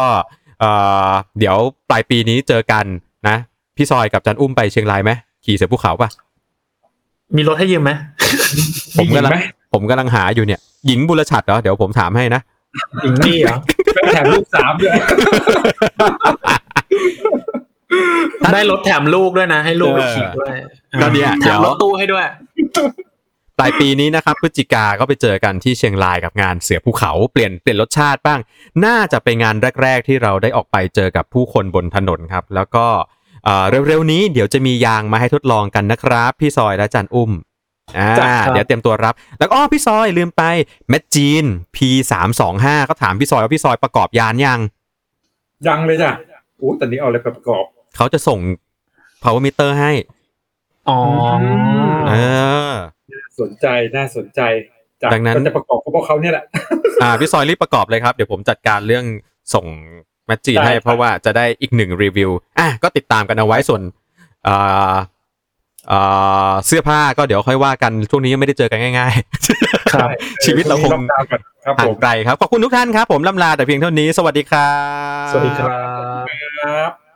Speaker 3: เอ่อเดี๋ยวปลายปีนี้เจอกันนะ พี่ซอยกับอาจารย์อุ้มไปเชียงรายไหมขี่เสือภูเขาปะ
Speaker 4: มีรถให้ยืมไหม
Speaker 3: ผมกำลัง
Speaker 2: มีหญิงไหม
Speaker 3: ผมกำลังหาอยู่เนี่ย หญิงบุรชัดเหรอ เดี๋ยวผมถามให้นะ
Speaker 4: อีกนี่เหรอ
Speaker 2: แถมลูกสามด้วย
Speaker 4: ได้รถแถมลูกด้วยนะ ให้ลูกไป
Speaker 3: เออ
Speaker 4: ขี่ด้วย
Speaker 3: ก็เนี่ย
Speaker 4: แถ
Speaker 3: เดี๋ย
Speaker 4: ม
Speaker 3: ว
Speaker 4: รถตู้ให้ด้วย
Speaker 3: ปลายปีนี้นะครับพฤศจิกาก็ไปเจอกันที่เชียงรายกับงานเสือภูเขาเปลี่ยนเปลี่ยนรสชาติบ้าง น่าจะเป็นงานแรก ๆ ที่เราได้ออกไปเจอกับผู้คนบนถนนครับ แล้วก็เอ่อเร็วๆนี้เดี๋ยวจะมียางมาให้ทดลองกันนะครับ พี่ซอยและอาจันอุ้มอ่า
Speaker 4: จ้ะครับ
Speaker 3: เดี๋ยวเตรียมตัวรับ แล้วก็อ้อพี่ซอยลืมไปแมทจีน P สามสองห้าก็ถามพี่ซอยว่าพี่ซอยประกอบยานยัง
Speaker 2: ยังเลยจ้ะโอ้ตอนนี้เอาอะไรไปประกอบ
Speaker 3: เขาจะส่ง power meter ให้
Speaker 4: อ๋อ
Speaker 3: เออ
Speaker 2: สนใจน่าสนใจจ้ะ
Speaker 3: ดังนั้น
Speaker 2: ก็จะประกอบกับพวกเขาเนี่ยแหละ
Speaker 3: อ่าพี่ซอยรีบประกอบเลยครับ เดี๋ยวผมจัดการเรื่องส่งแมทจีน
Speaker 2: ได้
Speaker 3: ให้
Speaker 2: ครับ
Speaker 3: เพราะว่าจะได้อีกหนึ่งรีวิวอะก็ติดตามกันเอาไว้ส่วนอ่าอ่าเสื้อผ้าก็เดี๋ยวค่อยว่ากัน ช่วงนี้ยังไม่ได้เจอกันง่าย
Speaker 4: ครับ
Speaker 3: ชีวิตเราคง
Speaker 2: ล็อกดาวน์ก่อนครับ
Speaker 3: ๆห่า
Speaker 2: ผ
Speaker 3: ง
Speaker 2: ม
Speaker 3: ไกลครับ ขอบคุณทุกท่านครับ ผมลำลาแต่เพียงเท่านี้ สวัสดีครับ
Speaker 4: สวัสดีครับ
Speaker 2: ครับ